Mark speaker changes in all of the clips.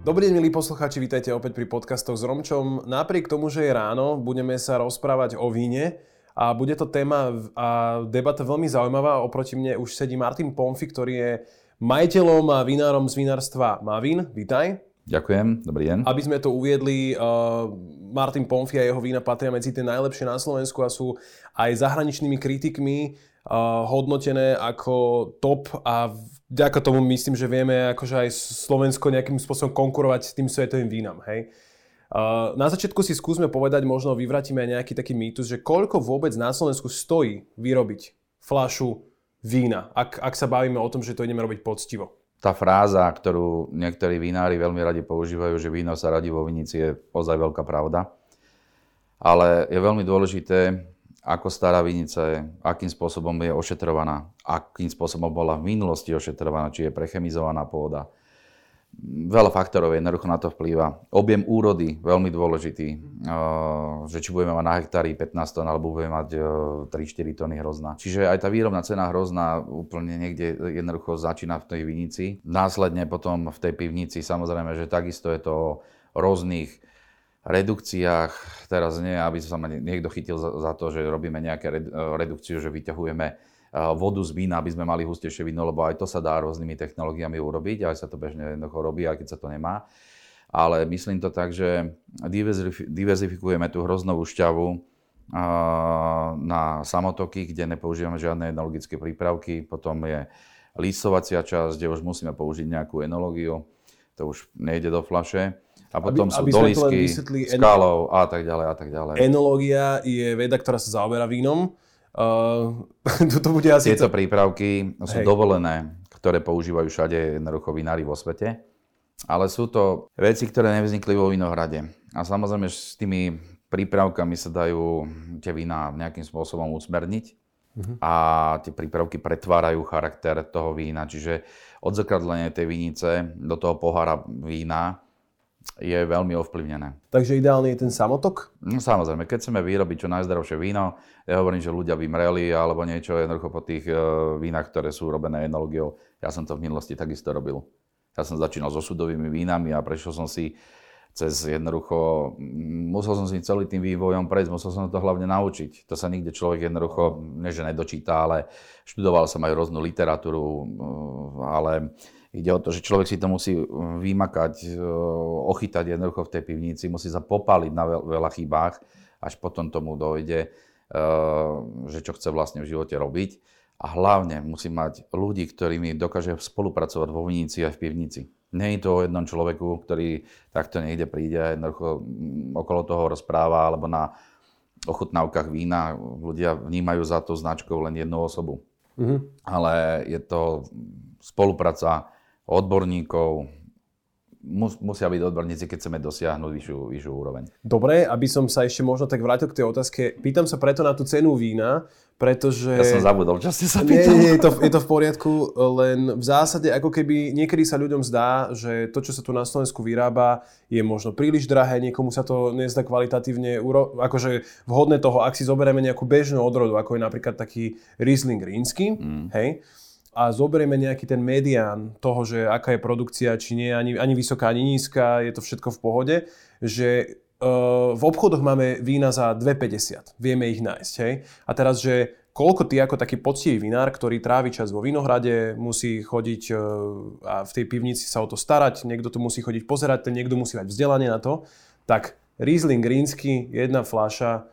Speaker 1: Dobrý deň, milí poslucháči, vítajte opäť pri podcastoch s Romčom. Napriek tomu, že je ráno, budeme sa rozprávať o víne a bude to téma a debata veľmi zaujímavá. Oproti mne už sedí Martin Pomfi, ktorý je majiteľom a vinárom z vinárstva Mavín. Vítaj.
Speaker 2: Ďakujem, dobrý deň.
Speaker 1: Aby sme to uviedli, uh, Martin Pomfi a jeho vína patria medzi tie najlepšie na Slovensku a sú aj zahraničnými kritikmi uh, hodnotené ako top a vďaka tomu myslím, že vieme akože aj Slovensko nejakým spôsobom konkurovať s tým svetovým vínam. Hej? Na začiatku si skúsme povedať, možno vyvratíme aj nejaký taký mýtus, že koľko vôbec na Slovensku stojí vyrobiť flašu vína, ak, ak sa bavíme o tom, že to ideme robiť poctivo
Speaker 2: tá fráza, ktorú niektorí vinári veľmi radi používajú, že víno sa radí vo vinici, je ozaj veľká pravda. Ale je veľmi dôležité, ako stará vinica je, akým spôsobom je ošetrovaná, akým spôsobom bola v minulosti ošetrovaná, či je prechemizovaná pôda, veľa faktorov jednoducho na to vplýva. Objem úrody, veľmi dôležitý, že či budeme mať na hektári 15 tón, alebo budeme mať 3-4 tony hrozna. Čiže aj tá výrobná cena hrozna úplne niekde jednoducho začína v tej vinici. Následne potom v tej pivnici, samozrejme, že takisto je to o rôznych redukciách. Teraz nie, aby sa ma niekto chytil za, to, že robíme nejaké redukciu, že vyťahujeme vodu z vína, aby sme mali hustejšie víno, lebo aj to sa dá rôznymi technológiami urobiť, aj sa to bežne jednoducho robí, aj keď sa to nemá. Ale myslím to tak, že diverzifikujeme tú hroznovú šťavu na samotoky, kde nepoužívame žiadne enologické prípravky. Potom je listovacia časť, kde už musíme použiť nejakú enológiu. To už nejde do flaše. A potom aby, sú aby dolisky, skalov a tak ďalej a tak ďalej.
Speaker 1: Enológia je veda, ktorá sa zaoberá vínom Uh, to bude asi
Speaker 2: Tieto to... prípravky sú Hej. dovolené, ktoré používajú všade jednoducho vinári vo svete. Ale sú to veci, ktoré nevznikli vo vinohrade. A samozrejme, s tými prípravkami sa dajú tie vína nejakým spôsobom usmerniť. Uh-huh. A tie prípravky pretvárajú charakter toho vína. Čiže odzrkadlenie tej vinice do toho pohára vína je veľmi ovplyvnené.
Speaker 1: Takže ideálny je ten samotok?
Speaker 2: No, samozrejme, keď chceme vyrobiť čo najzdravšie víno, ja hovorím, že ľudia vymreli alebo niečo jednoducho po tých uh, vínach, ktoré sú robené enologiou. Ja som to v minulosti takisto robil. Ja som začínal so sudovými vínami a prešiel som si cez jednoducho, musel som si celý tým vývojom prejsť, musel som to hlavne naučiť. To sa nikde človek jednoducho, ne že nedočíta, ale študoval som aj rôznu literatúru, uh, ale Ide o to, že človek si to musí um, vymakať, uh, ochytať jednoducho v tej pivnici, musí sa popáliť na veľa chybách, až potom tomu dojde, uh, že čo chce vlastne v živote robiť. A hlavne musí mať ľudí, ktorými dokáže spolupracovať vo vinici aj v pivnici. Je to o jednom človeku, ktorý takto niekde príde a jednoducho mm, okolo toho rozpráva, alebo na ochutnávkach vína ľudia vnímajú za to značkou len jednu osobu. Mm-hmm. Ale je to spolupráca odborníkov, musia byť odborníci, keď chceme dosiahnuť vyššiu, vyššiu úroveň.
Speaker 1: Dobre, aby som sa ešte možno tak vrátil k tej otázke. Pýtam sa preto na tú cenu vína, pretože...
Speaker 2: Ja som zabudol, čo ste sa pýtali.
Speaker 1: Nie, nie, je to, je to v poriadku, len v zásade ako keby niekedy sa ľuďom zdá, že to, čo sa tu na Slovensku vyrába, je možno príliš drahé, niekomu sa to nezdá kvalitatívne, akože vhodné toho, ak si zoberieme nejakú bežnú odrodu, ako je napríklad taký Riesling rínsky, mm. hej, a zoberieme nejaký ten medián toho, že aká je produkcia, či nie ani, ani vysoká, ani nízka, je to všetko v pohode, že uh, v obchodoch máme vína za 2,50. Vieme ich nájsť. Hej? A teraz, že koľko ty ako taký poctivý vinár, ktorý trávi čas vo vinohrade, musí chodiť uh, a v tej pivnici sa o to starať, niekto to musí chodiť pozerať, ten niekto musí mať vzdelanie na to, tak Riesling Rínsky, jedna fľaša,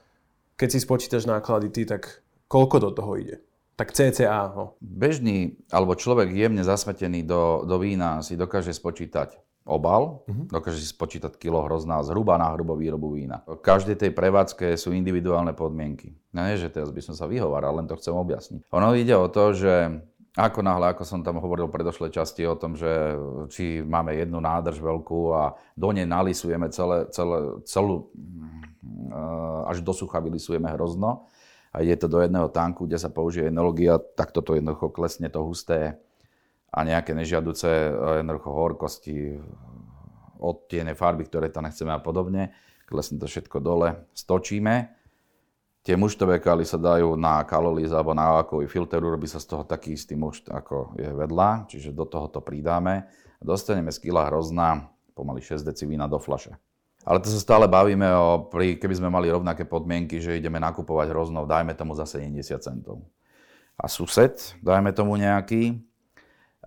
Speaker 1: keď si spočítaš náklady ty, tak koľko do toho ide? Tak CCA. No.
Speaker 2: Bežný alebo človek jemne zasmetený do, do vína si dokáže spočítať obal, uh-huh. dokáže si spočítať kilo hrozná zhruba na hrubo výrobu vína. V každej tej prevádzke sú individuálne podmienky. No nie, že teraz by som sa vyhovaral, len to chcem objasniť. Ono ide o to, že ako náhle, ako som tam hovoril v predošlej časti o tom, že či máme jednu nádrž veľkú a do nej nalisujeme celé, celé, celú, mm, až do sucha vylisujeme hrozno, a ide to do jedného tanku, kde sa použije enologia, tak toto jednoducho klesne to husté a nejaké nežiaduce eh, jednoducho horkosti, odtiene farby, ktoré tam nechceme a podobne. Klesne to všetko dole, stočíme. Tie muštové kaly sa dajú na kalolíz alebo na alkový filter, urobí sa z toho taký istý mušt, ako je vedľa, čiže do toho to pridáme. Dostaneme z kila hrozna pomaly 6 deci do flaše. Ale to sa stále bavíme o, keby sme mali rovnaké podmienky, že ideme nakupovať hroznov, dajme tomu za 70 centov. A sused, dajme tomu nejaký,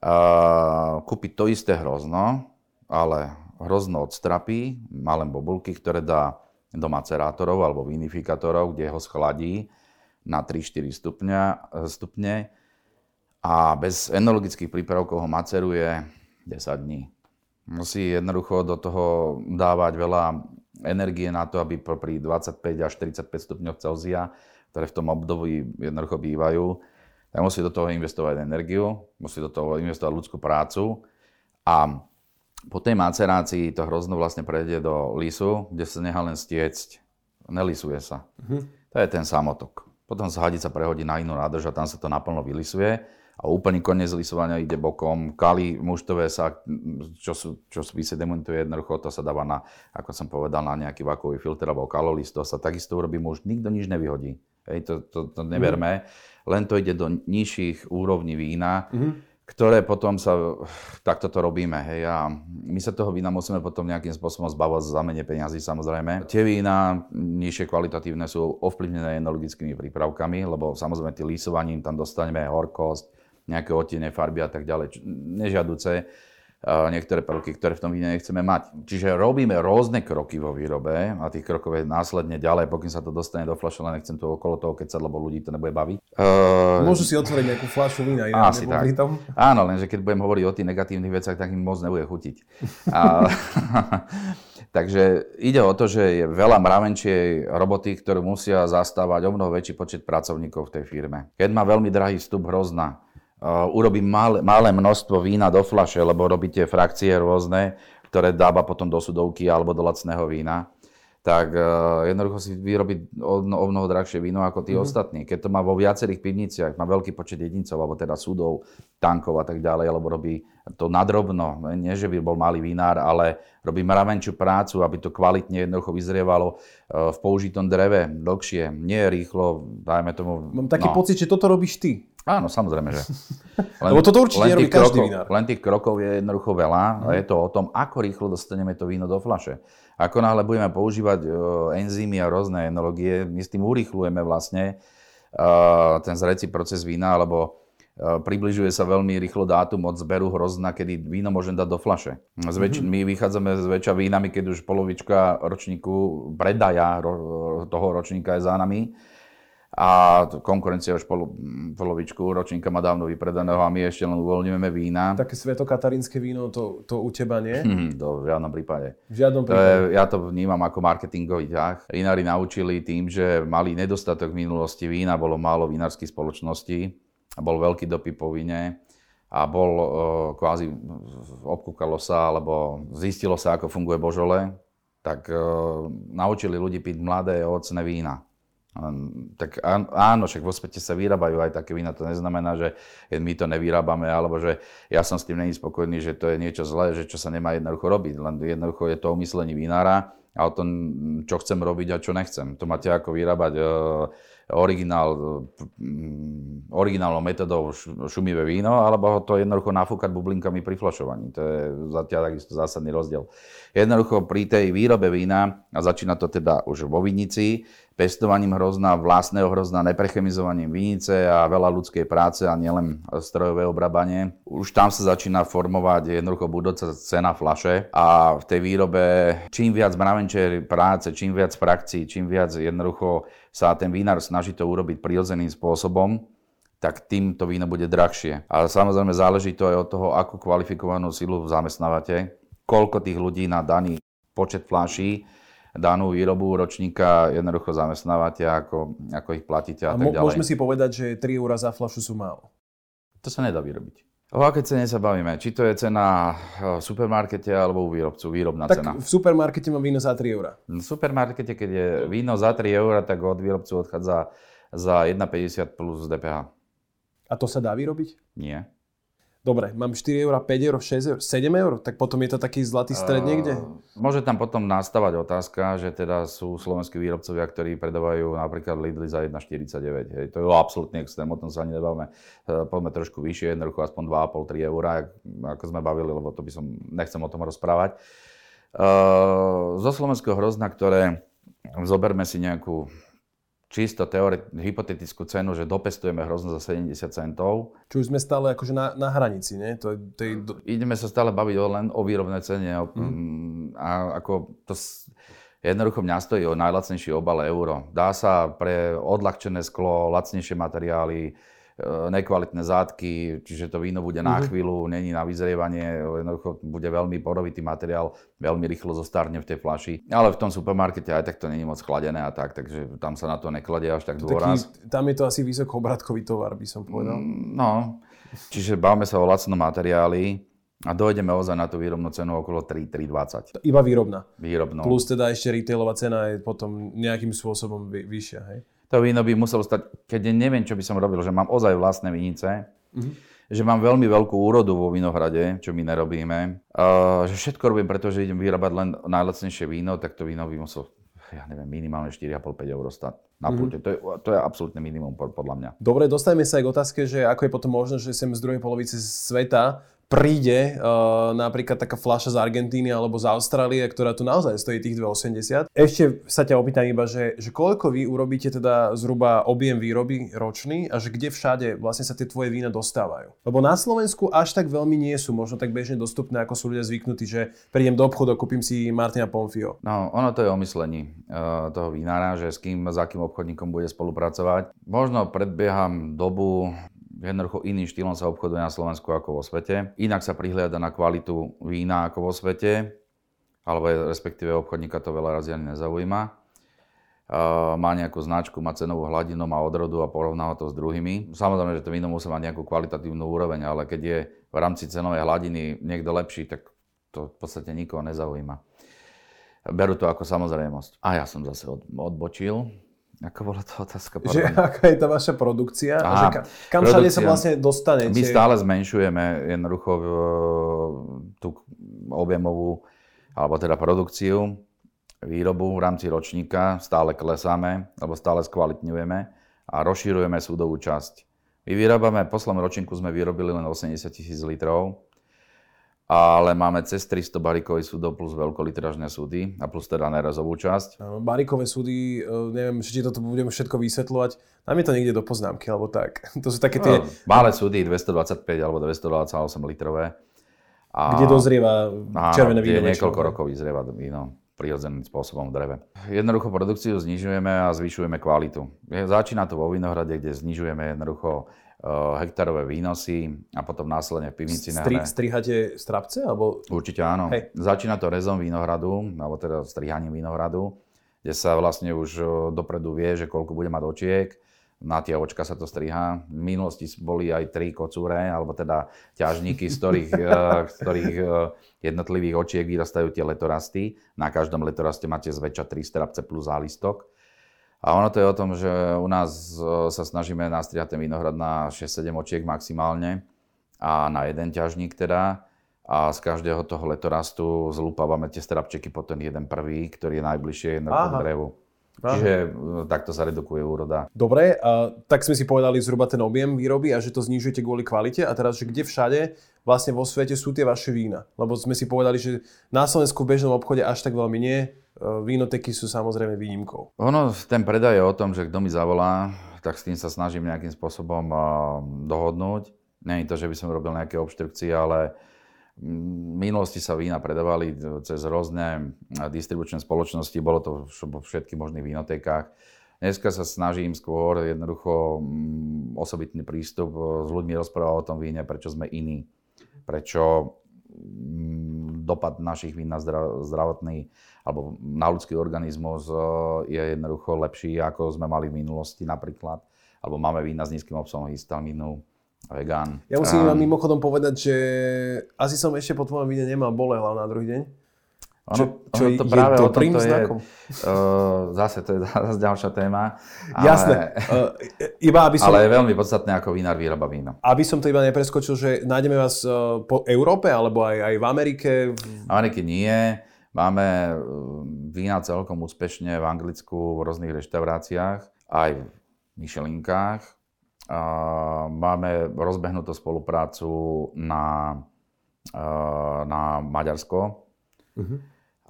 Speaker 2: a kúpiť to isté hrozno, ale hrozno od strapy, len bobulky, ktoré dá do macerátorov alebo vinifikátorov, kde ho schladí na 3-4 stupňa, stupne a bez enologických prípravkov ho maceruje 10 dní. Musí jednoducho do toho dávať veľa energie na to, aby pri 25 až 45 stupňoch Celzia, ktoré v tom období jednoducho bývajú, tak musí do toho investovať energiu, musí do toho investovať ľudskú prácu a po tej macerácii to hrozno vlastne prejde do lisu, kde sa nechá len stiecť. Nelisuje sa. Uh-huh. To je ten samotok. Potom sa hadica prehodí na inú nádrž a tam sa to naplno vylisuje a úplný koniec lisovania ide bokom. Kali muštové sa, čo, sú, čo vysedimentuje jednoducho, to sa dáva na, ako som povedal, na nejaký vakový filter alebo kalolist, to sa takisto urobí, už nikto nič nevyhodí. Hej, to, to, to neverme. Mm. Len to ide do nižších úrovní vína, mm. ktoré potom sa, takto to robíme. Hej, a my sa toho vína musíme potom nejakým spôsobom zbavovať za menej peniazy samozrejme. Tie vína nižšie kvalitatívne sú ovplyvnené enologickými prípravkami, lebo samozrejme tým lísovaním tam dostaneme horkosť, nejaké odtiené farby a tak ďalej, nežiaduce niektoré prvky, ktoré v tom víne nechceme mať. Čiže robíme rôzne kroky vo výrobe a tých krokov je následne ďalej, pokým sa to dostane do fľaše, len nechcem tu okolo toho kecať, lebo ľudí to nebude baviť.
Speaker 1: Uh, Môžu si otvoriť nejakú fľašu vína
Speaker 2: iná, asi tak. Tom? Áno, lenže keď budem hovoriť o tých negatívnych veciach, tak im moc nebude chutiť. A, takže ide o to, že je veľa mravenčej roboty, ktorú musia zastávať o mnoho väčší počet pracovníkov v tej firme. Keď má veľmi drahý vstup hrozná, urobím malé, malé množstvo vína do flaše, lebo robíte frakcie rôzne, ktoré dáva potom do sudovky alebo do lacného vína, tak uh, jednoducho si vyrobí o, o mnoho drahšie víno ako tí mm-hmm. ostatní. Keď to má vo viacerých pivniciach, má veľký počet jedincov, alebo teda súdov, tankov a tak ďalej, alebo robí to nadrobno, nie že by bol malý vinár, ale robí mravenčiu prácu, aby to kvalitne jednoducho vyzrievalo uh, v použitom dreve dlhšie, nie rýchlo, dajme tomu...
Speaker 1: Mám taký no. pocit, že toto robíš ty.
Speaker 2: Áno, samozrejme, že.
Speaker 1: Len, Lebo toto určite robí každý krokov, vinár.
Speaker 2: Len tých krokov je jednoducho veľa mm. a mhm. je to o tom, ako rýchlo dostaneme to víno do flaše. Ako náhle budeme používať uh, enzymy a rôzne enologie, my s tým urýchlujeme vlastne uh, ten zreci proces vína, alebo uh, približuje sa veľmi rýchlo dátum od zberu hrozna, kedy víno môžem dať do flaše. Zväč- mm-hmm. My vychádzame s väčšia vínami, keď už polovička ročníku predaja ro- toho ročníka je za nami a konkurencia už polo, polovičku ročníka má dávno vypredaného a my ešte len uvoľňujeme vína.
Speaker 1: Také svetokatarinské víno, to, to u teba nie?
Speaker 2: Hmm, to v žiadnom prípade.
Speaker 1: V žiadnom prípade. To
Speaker 2: je, ja to vnímam ako marketingový ťah. Vinári naučili tým, že mali nedostatok v minulosti vína, bolo málo vinárskych spoločností bol veľký dopy po víne a bol uh, kvázi obkúkalo sa, alebo zistilo sa, ako funguje božole, tak uh, naučili ľudí piť mladé ovocné vína. Tak áno, však vo svete sa vyrábajú aj také vína, to neznamená, že my to nevyrábame, alebo že ja som s tým není spokojný, že to je niečo zlé, že čo sa nemá jednoducho robiť. Len jednoducho je to o myslení vinára a o tom, čo chcem robiť a čo nechcem. To máte ako vyrábať originál, mm, originálnou metodou šumivé víno, alebo to jednoducho nafúkať bublinkami pri flašovaní. To je zatiaľ takisto zásadný rozdiel. Jednoducho pri tej výrobe vína, a začína to teda už vo vinici, pestovaním hrozna, vlastného hrozna, neprechemizovaním vinice a veľa ľudskej práce a nielen strojové obrábanie. Už tam sa začína formovať jednoducho budúca cena flaše a v tej výrobe čím viac mravenčej práce, čím viac frakcií, čím viac jednoducho sa ten vínár snaží to urobiť prirodzeným spôsobom, tak tým to víno bude drahšie. A samozrejme záleží to aj od toho, akú kvalifikovanú silu zamestnávate, koľko tých ľudí na daný počet fláší danú výrobu ročníka jednoducho zamestnávate, ako, ako ich platíte a, tak ďalej.
Speaker 1: Môžeme si povedať, že 3 eurá za fľašu sú málo.
Speaker 2: To sa nedá vyrobiť. O aké cene sa bavíme? Či to je cena v supermarkete alebo u výrobcu, výrobná
Speaker 1: tak
Speaker 2: cena?
Speaker 1: v supermarkete má víno za 3 eurá.
Speaker 2: V supermarkete, keď je víno za 3 eurá, tak od výrobcu odchádza za 1,50 plus DPH.
Speaker 1: A to sa dá vyrobiť?
Speaker 2: Nie.
Speaker 1: Dobre, mám 4 eur, 5 eur, 6 eur, 7 eur, tak potom je to taký zlatý stred niekde? Uh,
Speaker 2: môže tam potom nastávať otázka, že teda sú slovenskí výrobcovia, ktorí predávajú napríklad Lidl za 1,49. Hej. To je absolútny extrém, o tom sa ani nebavíme. Uh, poďme trošku vyššie, jednoducho aspoň 2,5-3 eur, ako sme bavili, lebo to by som, nechcem o tom rozprávať. Uh, zo slovenského hrozna, ktoré, zoberme si nejakú čisto teoret, hypotetickú cenu, že dopestujeme hrozno za 70 centov.
Speaker 1: Či už sme stále akože na, na hranici, nie? To, to je do...
Speaker 2: Ideme sa stále baviť o, len o výrobnej cene. Mm. A ako to, jednoducho mňa stojí o najlacnejší obal euro. Dá sa pre odľahčené sklo, lacnejšie materiály, nekvalitné zátky, čiže to víno bude na mhm. chvíľu, není na vyzrievanie, jednoducho bude veľmi porovitý materiál, veľmi rýchlo zostarne v tej flaši. Ale v tom supermarkete aj tak to není moc chladené a tak, takže tam sa na to nekladie až tak dôraz.
Speaker 1: Taký, tam je to asi vysokobratkový tovar, by som povedal. Mm,
Speaker 2: no, čiže bavme sa o lacnom materiáli. A dojdeme ozaj na tú výrobnú cenu okolo 3, 3,20.
Speaker 1: Iba výrobná.
Speaker 2: Výrobná.
Speaker 1: Plus teda ešte retailová cena je potom nejakým spôsobom vyššia, hej?
Speaker 2: To víno by muselo stať, keď neviem, čo by som robil, že mám ozaj vlastné vinice, mm-hmm. že mám veľmi veľkú úrodu vo vinohrade, čo my nerobíme, uh, že všetko robím, pretože idem vyrábať len najlacnejšie víno, tak to víno by muselo ja neviem, minimálne 4,5-5 eur stať na pulte. Mm. To, je, to je absolútne minimum podľa mňa.
Speaker 1: Dobre, dostaneme sa aj k otázke, že ako je potom možné, že sem z druhej polovice sveta príde uh, napríklad taká fľaša z Argentíny alebo z Austrálie, ktorá tu naozaj stojí tých 2,80. Ešte sa ťa opýtam iba, že, že koľko vy urobíte teda zhruba objem výroby ročný a že kde všade vlastne sa tie tvoje vína dostávajú. Lebo na Slovensku až tak veľmi nie sú možno tak bežne dostupné, ako sú ľudia zvyknutí, že prídem do obchodu a kúpim si Martina Ponfio.
Speaker 2: No, ono to je o myslení uh, toho vínára, že s kým, s akým obchodníkom bude spolupracovať. Možno predbieham dobu, jednoducho iným štýlom sa obchoduje na Slovensku ako vo svete. Inak sa prihliada na kvalitu vína ako vo svete, alebo respektíve obchodníka to veľa razy ani nezaujíma. Má nejakú značku, má cenovú hladinu, má odrodu a porovnáva to s druhými. Samozrejme, že to víno musí mať nejakú kvalitatívnu úroveň, ale keď je v rámci cenovej hladiny niekto lepší, tak to v podstate nikoho nezaujíma. Berú to ako samozrejmosť. A ja som zase odbočil. Ako bola tá otázka?
Speaker 1: Pardon. Že aká je tá vaša produkcia? Aha, a že ka, kam všade sa vlastne dostanete?
Speaker 2: My stále zmenšujeme jednoducho tú objemovú, alebo teda produkciu, výrobu v rámci ročníka, stále klesáme, alebo stále skvalitňujeme a rozširujeme súdovú časť. My vyrábame, v poslednom ročníku sme vyrobili len 80 tisíc litrov, ale máme cez 300 barikových súdov plus veľkolitrážne súdy a plus teda nerezovú časť.
Speaker 1: Barikové súdy, e, neviem, či toto budeme všetko vysvetľovať, tam je to niekde do poznámky, alebo tak. To sú také tie... No,
Speaker 2: malé súdy, 225 alebo 228 litrové.
Speaker 1: A, kde dozrieva červené víno.
Speaker 2: Niekoľko rokov vyzrieva víno prirodzeným spôsobom v dreve. Jednoducho produkciu znižujeme a zvyšujeme kvalitu. Začína to vo vinohrade, kde znižujeme jednoducho hektárové výnosy a potom následne v pivnici
Speaker 1: Stri, Strihate strapce? Alebo...
Speaker 2: Určite áno. Hej. Začína to rezom vinohradu, alebo teda strihaním vinohradu, kde sa vlastne už eh, dopredu vie, že koľko bude mať očiek. Na tie očka sa to striha. V minulosti boli aj tri kocúre, alebo teda ťažníky, z ktorých, eh, z ktorých jednotlivých očiek vyrastajú tie letorasty. Na každom letoraste máte zväčša tri strapce plus zálistok. A ono to je o tom, že u nás e, sa snažíme nastriať ten vinohrad na 6-7 očiek maximálne a na jeden ťažník teda. A z každého toho letorastu zlúpavame tie strapčeky po ten jeden prvý, ktorý je najbližšie jednotnému drevu. Aha. Čiže e, takto sa redukuje úroda.
Speaker 1: Dobre, a tak sme si povedali zhruba ten objem výroby a že to znižujete kvôli kvalite. A teraz, že kde všade vlastne vo svete sú tie vaše vína? Lebo sme si povedali, že na Slovensku v bežnom obchode až tak veľmi nie. E, vínoteky sú samozrejme výnimkou.
Speaker 2: Ono, ten predaj je o tom, že kto mi zavolá, tak s tým sa snažím nejakým spôsobom uh, dohodnúť. Nie to, že by som robil nejaké obštrukcie, ale v minulosti sa vína predávali cez rôzne distribučné spoločnosti, bolo to vo všetkých možných vínotekách. Dneska sa snažím skôr jednoducho osobitný prístup s ľuďmi rozprávať o tom víne, prečo sme iní, prečo dopad našich vín na zdravotný alebo na ľudský organizmus e, je jednoducho lepší, ako sme mali v minulosti napríklad. Alebo máme vína s nízkym obsahom histamínu, vegán.
Speaker 1: Ja musím um, mimochodom povedať, že asi som ešte po tvojom víne nemal bole hlav na druhý deň.
Speaker 2: Ono, čo, ono to je práve dobrým o znakom? Je, uh, zase to je zase ďalšia téma.
Speaker 1: Ale, Jasné. Uh, iba aby som,
Speaker 2: ale je veľmi podstatné, ako vínár vyrába víno.
Speaker 1: Aby som to iba nepreskočil, že nájdeme vás uh, po Európe, alebo aj, aj v Amerike? V
Speaker 2: Amerike nie. Máme vína celkom úspešne v Anglicku, v rôznych reštauráciách, aj v Michelinkách. Máme rozbehnutú spoluprácu na, na Maďarsko. Uh-huh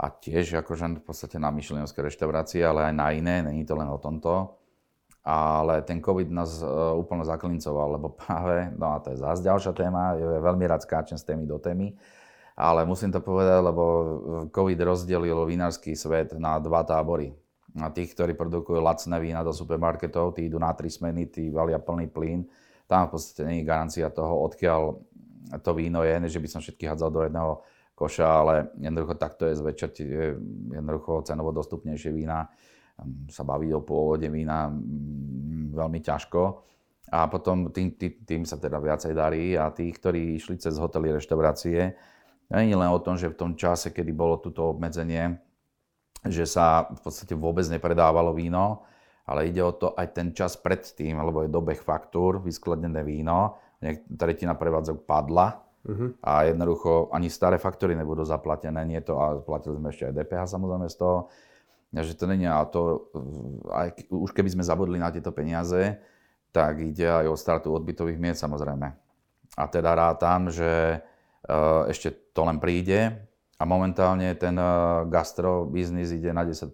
Speaker 2: a tiež akože v podstate na myšlienské reštaurácie, ale aj na iné, není to len o tomto. Ale ten COVID nás uh, úplne zaklincoval, lebo práve, no a to je zase ďalšia téma, je veľmi rád skáčem z témy do témy, ale musím to povedať, lebo COVID rozdelil vinársky svet na dva tábory. Na tých, ktorí produkujú lacné vína do supermarketov, tí idú na tri smeny, tí valia plný plyn. Tam v podstate nie je garancia toho, odkiaľ to víno je, než by som všetky hádzal do jedného koša, ale jednoducho takto je zväčšať jednoducho cenovo dostupnejšie vína. Sa baví o pôvode vína hm, veľmi ťažko. A potom tým, tým, tým sa teda viacej darí a tí, ktorí išli cez hotely, reštaurácie, nie len o tom, že v tom čase, kedy bolo toto obmedzenie, že sa v podstate vôbec nepredávalo víno, ale ide o to aj ten čas predtým, lebo je dobeh faktúr, vyskladnené víno, tretina prevádzok padla, Uh-huh. A jednoducho ani staré faktory nebudú zaplatené, nie to, a platili sme ešte aj DPH samozrejme z toho. Že to není, a to, aj, už keby sme zabudli na tieto peniaze, tak ide aj o startu odbytových miest samozrejme. A teda rátam, že uh, ešte to len príde a momentálne ten uh, gastro biznis ide na 10%.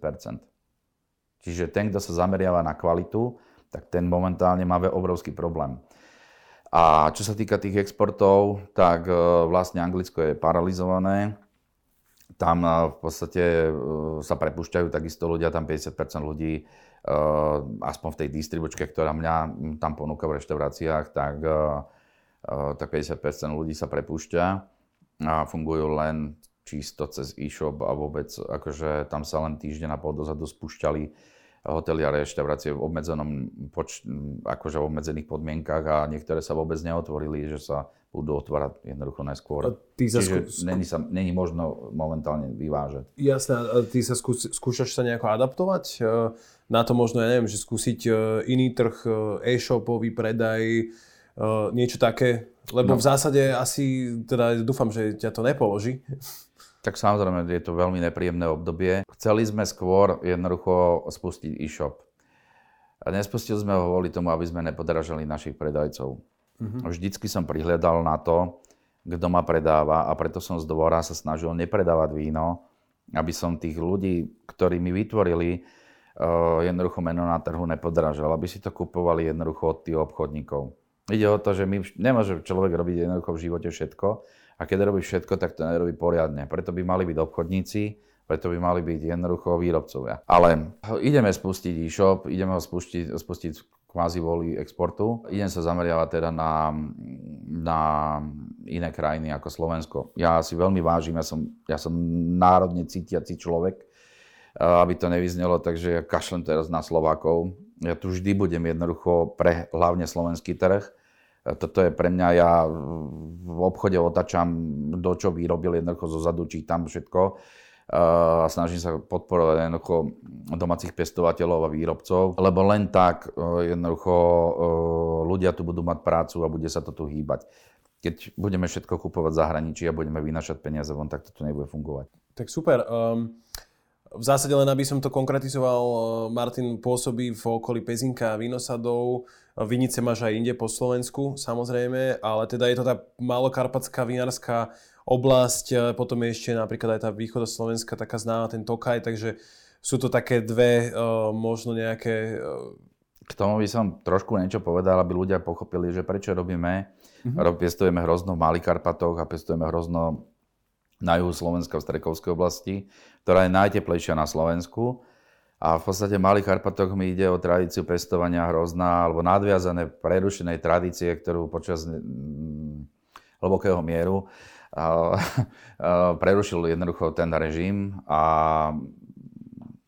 Speaker 2: Čiže ten, kto sa zameriava na kvalitu, tak ten momentálne má obrovský problém. A čo sa týka tých exportov, tak e, vlastne Anglicko je paralizované. Tam e, v podstate e, sa prepušťajú takisto ľudia, tam 50% ľudí, aspoň v tej distribučke, ktorá mňa tam ponúka v reštauráciách, tak, tak 50% ľudí sa prepúšťa a fungujú len čisto cez e-shop a vôbec akože tam sa len týždeň a pol dozadu spúšťali hotely a reštaurácie v obmedzenom poč- akože v obmedzených podmienkach a niektoré sa vôbec neotvorili, že sa budú otvárať jednoducho najskôr. A ty sa Čiže skú... není, sa, není možno momentálne vyvážať.
Speaker 1: Jasné, a ty sa skúš, skúšaš sa nejako adaptovať? E, na to možno, ja neviem, že skúsiť e, iný trh, e, e-shopový predaj, niečo také? Lebo no. v zásade asi, teda dúfam, že ťa to nepoloží
Speaker 2: tak samozrejme je to veľmi nepríjemné obdobie. Chceli sme skôr jednoducho spustiť e-shop. A nespustili sme ho kvôli tomu, aby sme nepodražali našich predajcov. Mm-hmm. Vždycky som prihľadal na to, kto ma predáva a preto som z dvora sa snažil nepredávať víno, aby som tých ľudí, ktorí mi vytvorili uh, jednoducho meno na trhu nepodražal, aby si to kupovali jednoducho od tých obchodníkov. Ide o to, že my, nemôže človek robiť jednoducho v živote všetko, a keď robí všetko, tak to nerobí poriadne. Preto by mali byť obchodníci, preto by mali byť jednoducho výrobcovia. Ale ideme spustiť e-shop, ideme ho spustiť, spustiť kvázi voli exportu. Idem sa zameriavať teda na, na iné krajiny ako Slovensko. Ja si veľmi vážim, ja som, ja som národne cítiaci človek, aby to nevyznelo, takže ja kašlem teraz na Slovákov. Ja tu vždy budem jednoducho pre hlavne slovenský trh toto je pre mňa, ja v obchode otačam, do čo vyrobil jednoducho zo zadu, čítam všetko a snažím sa podporovať jednoducho domácich pestovateľov a výrobcov, lebo len tak e, jednoducho e, ľudia tu budú mať prácu a bude sa to tu hýbať. Keď budeme všetko kupovať v zahraničí a budeme vynašať peniaze von, tak to tu nebude fungovať.
Speaker 1: Tak super. Um... V zásade len aby som to konkretizoval, e, Martin pôsobí v okolí Pezinka a Vinosadov, Vinice máš aj inde po Slovensku, samozrejme, ale teda je to tá malokarpatská vinárska oblasť, potom je ešte napríklad aj tá východoslovenská taká známa, ten Tokaj, takže sú to také dve uh, možno nejaké...
Speaker 2: K tomu by som trošku niečo povedal, aby ľudia pochopili, že prečo robíme. Mm-hmm. Pestujeme hrozno v Malých Karpatoch a pestujeme hrozno na juhu Slovenska v Strekovskej oblasti, ktorá je najteplejšia na Slovensku a v podstate v Malých Karpatoch mi ide o tradíciu pestovania hrozná alebo nadviazané prerušenej tradície, ktorú počas mm, hlbokého mieru prerušil jednoducho ten režim a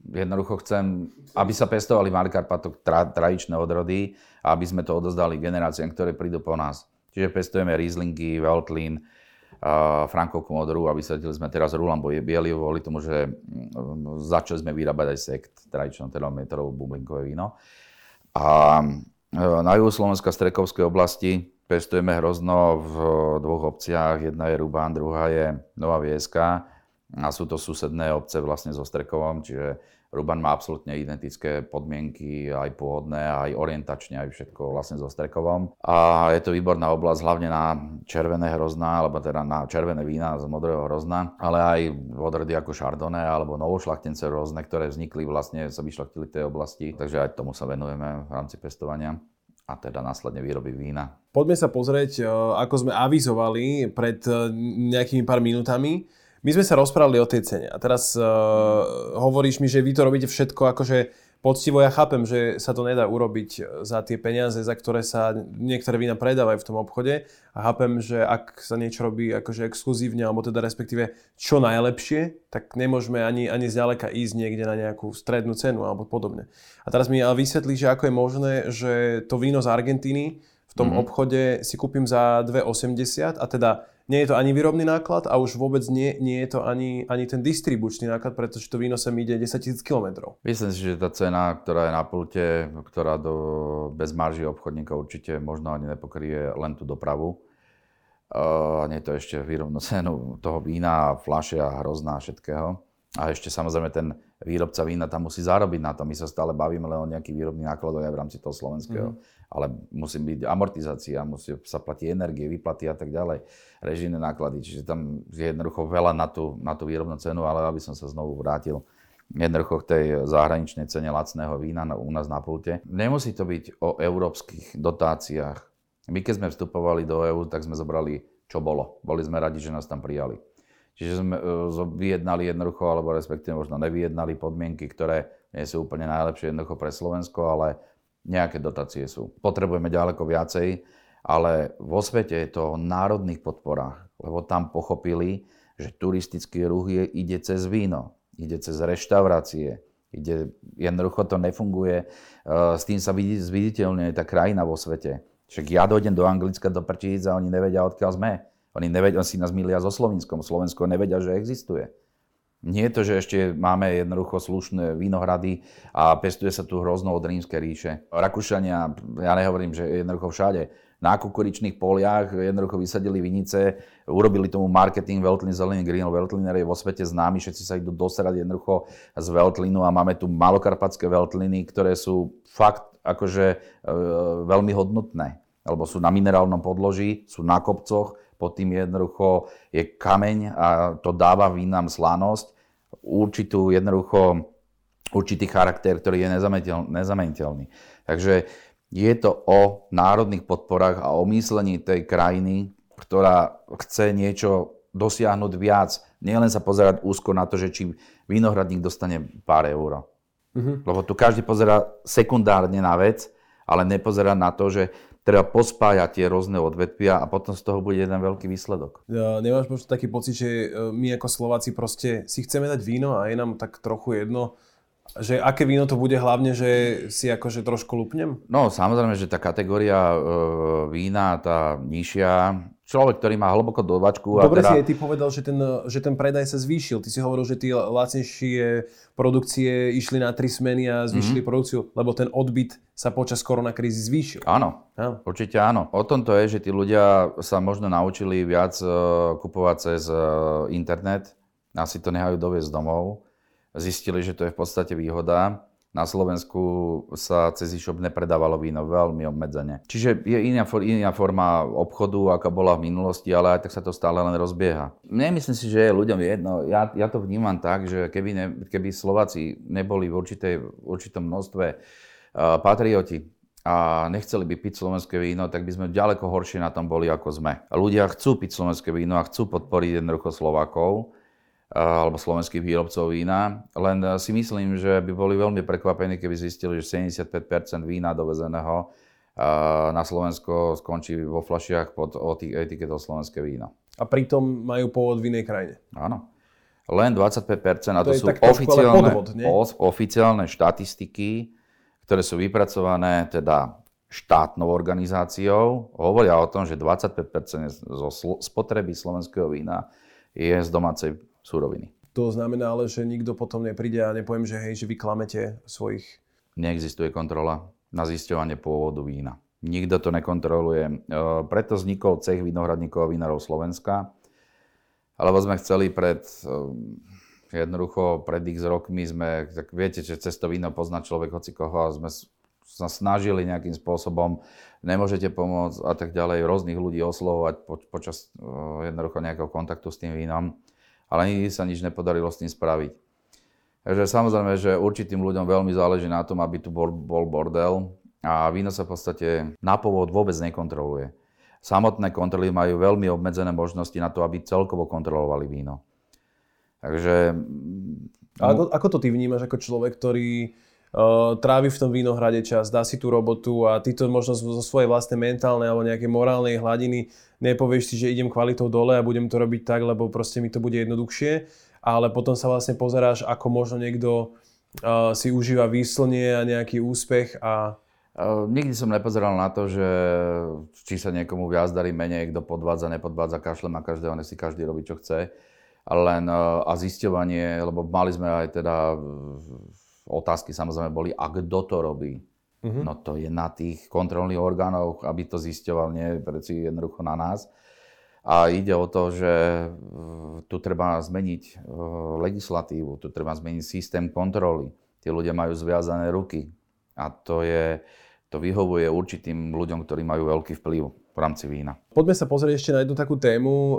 Speaker 2: jednoducho chcem, aby sa pestovali v Malých Karpatoch tra, tradičné odrody a aby sme to odozdali generáciám, ktoré prídu po nás. Čiže pestujeme Rieslingy, Veltlin, Frankovku modrú a vysadili sme teraz Rulambo je biely kvôli tomu, že mm, začali sme vyrábať aj sekt, tradičnú teda metrovú bublinkové víno. A e, na juhu Slovenska Strekovskej oblasti pestujeme hrozno v dvoch obciach. Jedna je Rubán, druhá je Nová Vieska. A sú to susedné obce vlastne so Strekovom, čiže Ruban má absolútne identické podmienky, aj pôvodné, aj orientačne, aj všetko vlastne so Strekovom. A je to výborná oblasť hlavne na červené hrozná, alebo teda na červené vína z modrého hrozna, ale aj odrody ako Chardonnay alebo novošlachtence rôzne, ktoré vznikli vlastne, sa vyšlachtili v tej oblasti. Takže aj tomu sa venujeme v rámci pestovania a teda následne výroby vína.
Speaker 1: Poďme sa pozrieť, e, ako sme avizovali pred e, nejakými pár minútami. My sme sa rozprávali o tej cene a teraz uh, hovoríš mi, že vy to robíte všetko akože poctivo. Ja chápem, že sa to nedá urobiť za tie peniaze, za ktoré sa niektoré vína predávajú v tom obchode a chápem, že ak sa niečo robí akože exkluzívne alebo teda respektíve čo najlepšie, tak nemôžeme ani, ani zďaleka ísť niekde na nejakú strednú cenu alebo podobne. A teraz mi ale vysvetlí, že ako je možné, že to víno z Argentíny v tom mm-hmm. obchode si kúpim za 2,80 a teda nie je to ani výrobný náklad a už vôbec nie, nie je to ani, ani ten distribučný náklad, pretože to víno sem ide 10 000 km.
Speaker 2: Myslím si, že tá cena, ktorá je na pulte, ktorá do, bez marží obchodníka určite možno ani nepokrie len tú dopravu. Uh, nie je to ešte výrobnú cenu toho vína, fľaše a hrozná všetkého. A ešte samozrejme ten výrobca vína tam musí zarobiť na to. My sa stále bavíme len o nejakých výrobných nákladoch aj v rámci toho slovenského. Mm. Ale musí byť amortizácia, musí sa platiť energie, vyplaty a tak ďalej, režijné náklady. Čiže tam je jednoducho veľa na tú, na tú výrobnú cenu, ale aby som sa znovu vrátil jednoducho k tej zahraničnej cene lacného vína u nás na pulte. Nemusí to byť o európskych dotáciách. My keď sme vstupovali do EÚ, tak sme zobrali čo bolo. Boli sme radi, že nás tam prijali. Čiže sme e, vyjednali jednoducho, alebo respektíve možno nevyjednali podmienky, ktoré nie sú úplne najlepšie jednoducho pre Slovensko, ale nejaké dotácie sú. Potrebujeme ďaleko viacej, ale vo svete je to o národných podporách, lebo tam pochopili, že turistický ruch je, ide cez víno, ide cez reštaurácie, ide, jednoducho to nefunguje. E, s tým sa zviditeľňuje tá krajina vo svete. Však ja dojdem do Anglicka, do Prčíc a oni nevedia, odkiaľ sme. Oni nevedia, si nás milia so Slovenskom. Slovensko nevedia, že existuje. Nie je to, že ešte máme jednoducho slušné vínohrady a pestuje sa tu hrozno od rímskej ríše. Rakúšania, ja nehovorím, že jednoducho všade, na kukuričných poliach jednoducho vysadili vinice, urobili tomu marketing Veltlin Zelený Green. Veltliner je vo svete známy, všetci sa idú doserať jednoducho z Veltlinu a máme tu malokarpatské Veltliny, ktoré sú fakt akože e, veľmi hodnotné, lebo sú na minerálnom podloží, sú na kopcoch, pod tým jednoducho je kameň a to dáva vínam slanosť, určitú jednoducho, určitý charakter, ktorý je nezameniteľný. Takže je to o národných podporách a o myslení tej krajiny, ktorá chce niečo dosiahnuť viac. Nielen sa pozerať úzko na to, že či vinohradník dostane pár eur. Mm-hmm. Lebo tu každý pozera sekundárne na vec, ale nepozerá na to, že treba pospájať tie rôzne odvetvia a potom z toho bude jeden veľký výsledok.
Speaker 1: Ja, nemáš možno taký pocit, že e, my ako Slováci proste si chceme dať víno a je nám tak trochu jedno, že aké víno to bude hlavne, že si akože trošku lupnem?
Speaker 2: No samozrejme, že tá kategória e, vína, tá nižšia, človek, ktorý má hlboko dovačku.
Speaker 1: Dobre teda... si aj ty povedal, že ten, že ten predaj sa zvýšil. Ty si hovoril, že tie lacnejšie produkcie išli na tri smeny a zvýšili mm-hmm. produkciu, lebo ten odbyt sa počas koronakrízy zvýšil.
Speaker 2: Áno, ja. určite áno. O tom to je, že tí ľudia sa možno naučili viac uh, kupovať cez uh, internet, asi to nehajú doviezť domov. Zistili, že to je v podstate výhoda na Slovensku sa cez e-shop nepredávalo víno veľmi obmedzene. Čiže je iná, iná forma obchodu, aká bola v minulosti, ale aj tak sa to stále len rozbieha. Nemyslím si, že je ľuďom jedno. Ja, ja to vnímam tak, že keby, ne, keby Slováci neboli v, určitej, v určitom množstve uh, patrioti, a nechceli by piť slovenské víno, tak by sme ďaleko horšie na tom boli, ako sme. Ľudia chcú piť slovenské víno a chcú podporiť jednoducho Slovákov alebo slovenských výrobcov vína. Len eh, si myslím, že by boli veľmi prekvapení, keby zistili, že 75% vína dovezeného eh, na Slovensko skončí vo flašiach pod etiketou slovenské víno.
Speaker 1: A pritom majú pôvod v inej krajine.
Speaker 2: Áno. Len 25% a to, to sú oficiálne, podvod, oficiálne štatistiky, ktoré sú vypracované teda štátnou organizáciou. Hovoria o tom, že 25 zo spotreby slovenského vína je z domácej súroviny.
Speaker 1: To znamená ale, že nikto potom nepríde a nepoviem, že hej, že vy klamete svojich...
Speaker 2: Neexistuje kontrola na zisťovanie pôvodu vína. Nikto to nekontroluje. E, preto vznikol cech vinohradníkov a vinárov Slovenska, lebo sme chceli pred e, Jednoducho pred x rokmi sme, tak viete, že cez to víno pozná človek hoci koho a sme sa snažili nejakým spôsobom, nemôžete pomôcť a tak ďalej, rôznych ľudí oslovovať po, počas uh, jednoducho nejakého kontaktu s tým vínom, ale nikdy sa nič nepodarilo s tým spraviť. Takže samozrejme, že určitým ľuďom veľmi záleží na tom, aby tu bol, bol bordel a víno sa v podstate na povod vôbec nekontroluje. Samotné kontroly majú veľmi obmedzené možnosti na to, aby celkovo kontrolovali víno. Takže...
Speaker 1: A ako, ako to ty vnímaš ako človek, ktorý uh, trávi v tom vínohrade čas, dá si tú robotu a ty to možno zo svojej vlastnej mentálnej alebo nejakej morálnej hladiny nepovieš si, že idem kvalitou dole a budem to robiť tak, lebo proste mi to bude jednoduchšie ale potom sa vlastne pozeráš, ako možno niekto uh, si užíva výslnie a nejaký úspech a...
Speaker 2: Uh, nikdy som nepozeral na to, že či sa niekomu viac darí menej, kto podvádza, nepodvádza, kašle má každého, nech si každý robí, čo chce. Len uh, a zisťovanie, lebo mali sme aj teda otázky samozrejme boli, a kto to robí? Uh-huh. No to je na tých kontrolných orgánoch, aby to zisťoval, nie preci jednoducho na nás. A ide o to, že e, tu treba zmeniť e, legislatívu, tu treba zmeniť systém kontroly. Tí ľudia majú zviazané ruky a to, je, to vyhovuje určitým ľuďom, ktorí majú veľký vplyv v rámci vína.
Speaker 1: Poďme sa pozrieť ešte na jednu takú tému, e,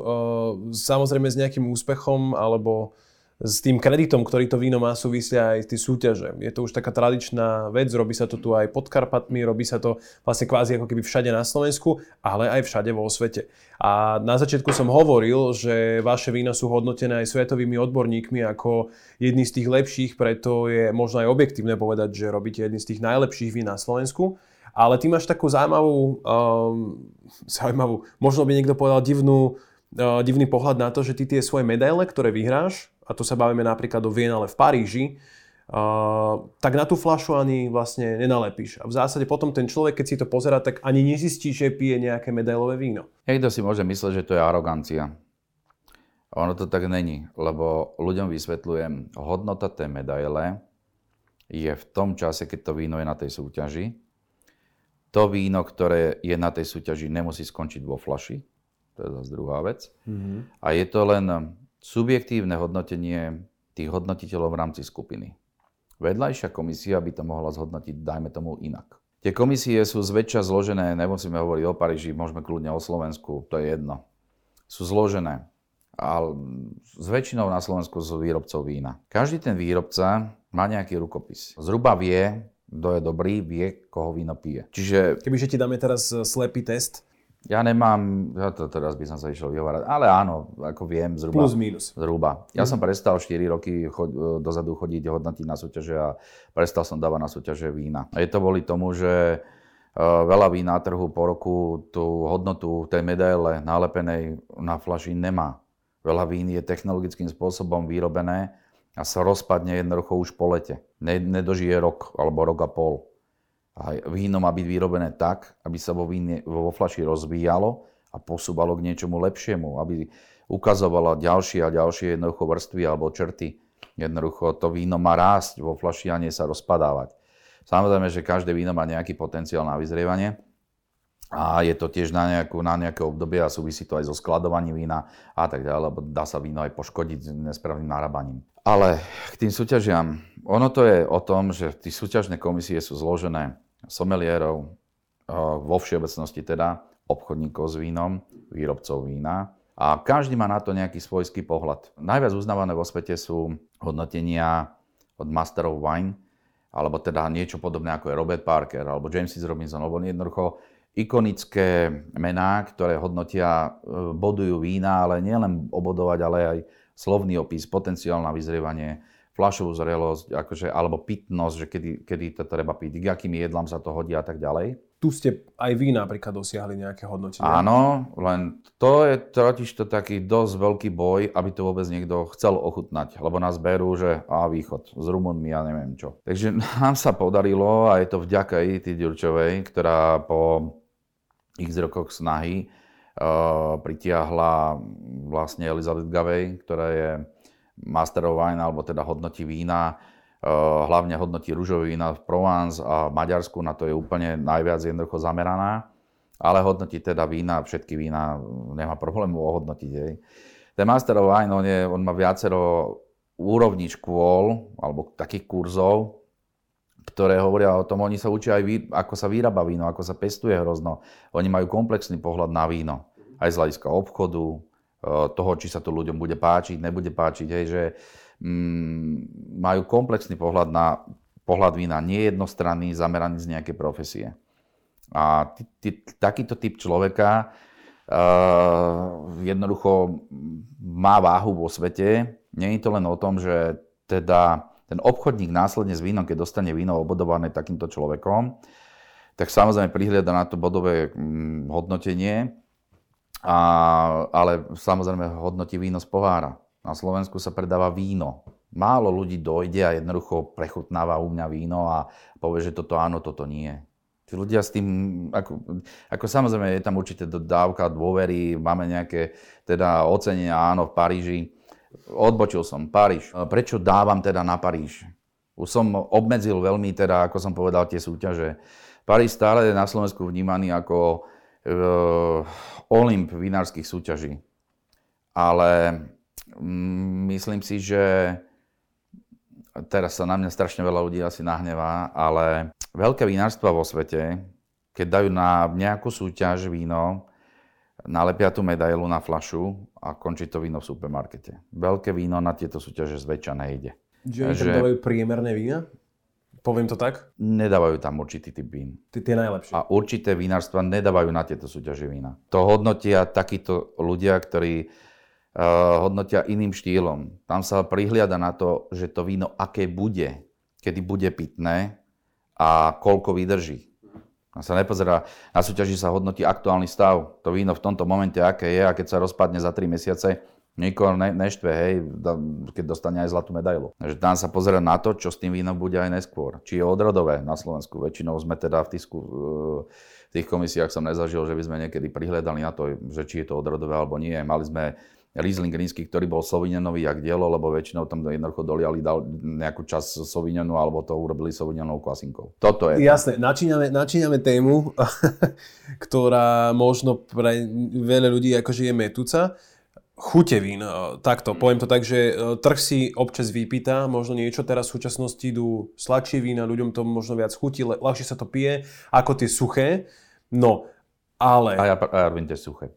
Speaker 1: samozrejme s nejakým úspechom alebo s tým kreditom, ktorý to víno má, súvisia aj tie súťaže. Je to už taká tradičná vec, robí sa to tu aj pod Karpatmi, robí sa to vlastne kvázi ako keby všade na Slovensku, ale aj všade vo svete. A na začiatku som hovoril, že vaše vína sú hodnotené aj svetovými odborníkmi ako jedný z tých lepších, preto je možno aj objektívne povedať, že robíte jedný z tých najlepších vín na Slovensku. Ale ty máš takú zaujímavú, um, zaujímavú, možno by niekto povedal divnú, uh, divný pohľad na to, že ty tie svoje medaile, ktoré vyhráš, a tu sa bavíme napríklad o Vienale v Paríži, Uh, tak na tú flašu ani vlastne nenalepíš. A v zásade potom ten človek, keď si to pozera, tak ani nezistí, že pije nejaké medailové víno.
Speaker 2: Niekto si môže mysleť, že to je arogancia. Ono to tak není, lebo ľuďom vysvetľujem, hodnota tej medaile je v tom čase, keď to víno je na tej súťaži. To víno, ktoré je na tej súťaži, nemusí skončiť vo flaši. To je zase druhá vec. Mm-hmm. A je to len subjektívne hodnotenie tých hodnotiteľov v rámci skupiny. Vedľajšia komisia by to mohla zhodnotiť, dajme tomu, inak. Tie komisie sú zväčša zložené, nemusíme hovoriť o Paríži, môžeme kľudne o Slovensku, to je jedno. Sú zložené. A s väčšinou na Slovensku sú výrobcov vína. Každý ten výrobca má nejaký rukopis. Zhruba vie, kto je dobrý, vie, koho víno pije.
Speaker 1: Čiže... Kebyže ti dáme teraz slepý test,
Speaker 2: ja nemám, ja to teraz by som sa išiel vyhovárať, ale áno, ako viem zhruba.
Speaker 1: Plus minus.
Speaker 2: Zhruba. Ja mm. som prestal 4 roky chod, dozadu chodiť hodnotiť na súťaže a prestal som dávať na súťaže vína. A je to boli tomu, že uh, veľa vín na trhu po roku tú hodnotu tej medaile nalepenej na flaši nemá. Veľa vín je technologickým spôsobom vyrobené a sa rozpadne jednoducho už po lete. Nedožije rok alebo rok a pol. A víno má byť vyrobené tak, aby sa vo, víne, vo flaši rozvíjalo a posúvalo k niečomu lepšiemu, aby ukazovalo ďalšie a ďalšie jednoducho vrstvy alebo črty. Jednoducho to víno má rásť vo flaši a nie sa rozpadávať. Samozrejme, že každé víno má nejaký potenciál na vyzrievanie a je to tiež na, nejakú, na nejaké obdobie a súvisí to aj so skladovaním vína a tak ďalej, lebo dá sa víno aj poškodiť nesprávnym narábaním. Ale k tým súťažiam. Ono to je o tom, že tí súťažné komisie sú zložené someliérov, vo všeobecnosti teda obchodníkov s vínom, výrobcov vína. A každý má na to nejaký svojský pohľad. Najviac uznávané vo svete sú hodnotenia od Master of Wine, alebo teda niečo podobné ako je Robert Parker, alebo James Robinson, alebo jednoducho ikonické mená, ktoré hodnotia, e, bodujú vína, ale nielen obodovať, ale aj slovný opis, potenciál na vyzrievanie, flašovú zrelosť, akože, alebo pitnosť, že kedy, kedy to treba piť, k akým jedlám sa to hodí a tak ďalej.
Speaker 1: Tu ste aj vy napríklad dosiahli nejaké hodnotenie.
Speaker 2: Áno, len to je totiž to taký dosť veľký boj, aby to vôbec niekto chcel ochutnať, lebo nás berú, že a východ s Rumunmi, ja neviem čo. Takže nám sa podarilo a je to vďaka Edity Ďurčovej, ktorá po x rokoch snahy uh, pritiahla vlastne Elizabeth Gavej, ktorá je Master of Wine, alebo teda hodnotí vína, eh, hlavne hodnotí rúžové vína v Provence a v Maďarsku, na to je úplne najviac jednoducho zameraná, ale hodnotí teda vína, všetky vína, nemá problému ohodnotiť. Jej. Ten Master of Wine, on, je, on má viacero úrovni škôl alebo takých kurzov, ktoré hovoria o tom, oni sa učia aj, ako sa vyrába víno, ako sa pestuje hrozno. Oni majú komplexný pohľad na víno. Aj z hľadiska obchodu, e, toho, či sa to ľuďom bude páčiť, nebude páčiť. Hej, že mm, majú komplexný pohľad na pohľad vína, nie jednostranný, zameraný z nejakej profesie. A ty, ty, takýto typ človeka uh, jednoducho má váhu vo svete. Nie je to len o tom, že teda ten obchodník následne s vínom, keď dostane víno obodované takýmto človekom, tak samozrejme prihliada na to bodové hm, hodnotenie, a, ale samozrejme hodnotí víno z pohára. Na Slovensku sa predáva víno. Málo ľudí dojde a jednoducho prechutnáva u mňa víno a povie, že toto áno, toto nie. Tí ľudia s tým, ako, ako samozrejme je tam určite dávka dôvery, máme nejaké teda ocenenia, áno, v Paríži. Odbočil som, Paríž. Prečo dávam teda na Paríž? Už som obmedzil veľmi teda, ako som povedal, tie súťaže. Paríž stále je na Slovensku vnímaný ako Olymp vinárskych súťaží. Ale mm, myslím si, že teraz sa na mňa strašne veľa ľudí asi nahnevá, ale veľké vinárstva vo svete, keď dajú na nejakú súťaž víno, nalepia tú medailu na flašu a končí to víno v supermarkete. Veľké víno na tieto súťaže zväčša nejde.
Speaker 1: Že oni tam dávajú priemerné vína? Poviem to tak?
Speaker 2: Nedávajú tam určitý typ vín.
Speaker 1: Ty tie najlepšie.
Speaker 2: A určité vinárstva nedávajú na tieto súťaže vína. To hodnotia takíto ľudia, ktorí uh, hodnotia iným štýlom. Tam sa prihliada na to, že to víno aké bude, kedy bude pitné a koľko vydrží. A sa nepozerá, na súťaži sa hodnotí aktuálny stav. To víno v tomto momente, aké je a keď sa rozpadne za 3 mesiace, nikoho ne, neštve, hej, keď dostane aj zlatú medailu. Takže tam sa pozera na to, čo s tým vínom bude aj neskôr. Či je odrodové na Slovensku. Väčšinou sme teda v, tisku, v tých komisiách som nezažil, že by sme niekedy prihľadali na to, že či je to odrodové alebo nie. Mali sme Riesling rínsky, ktorý bol Sauvignonový jak dielo, lebo väčšinou tam jednoducho doliali dal nejakú časť Sauvignonu alebo to urobili Sauvignonovou klasinkou. Toto je.
Speaker 1: Jasné, načíname, načíname tému, ktorá možno pre veľa ľudí akože je metúca. Chute vín, takto, poviem to tak, že e, trh si občas vypýta, možno niečo teraz v súčasnosti idú sladšie vína, ľuďom to možno viac chutí, ľahšie sa to pije, ako tie suché. No, ale...
Speaker 2: A ja, a ja robím tiež suché.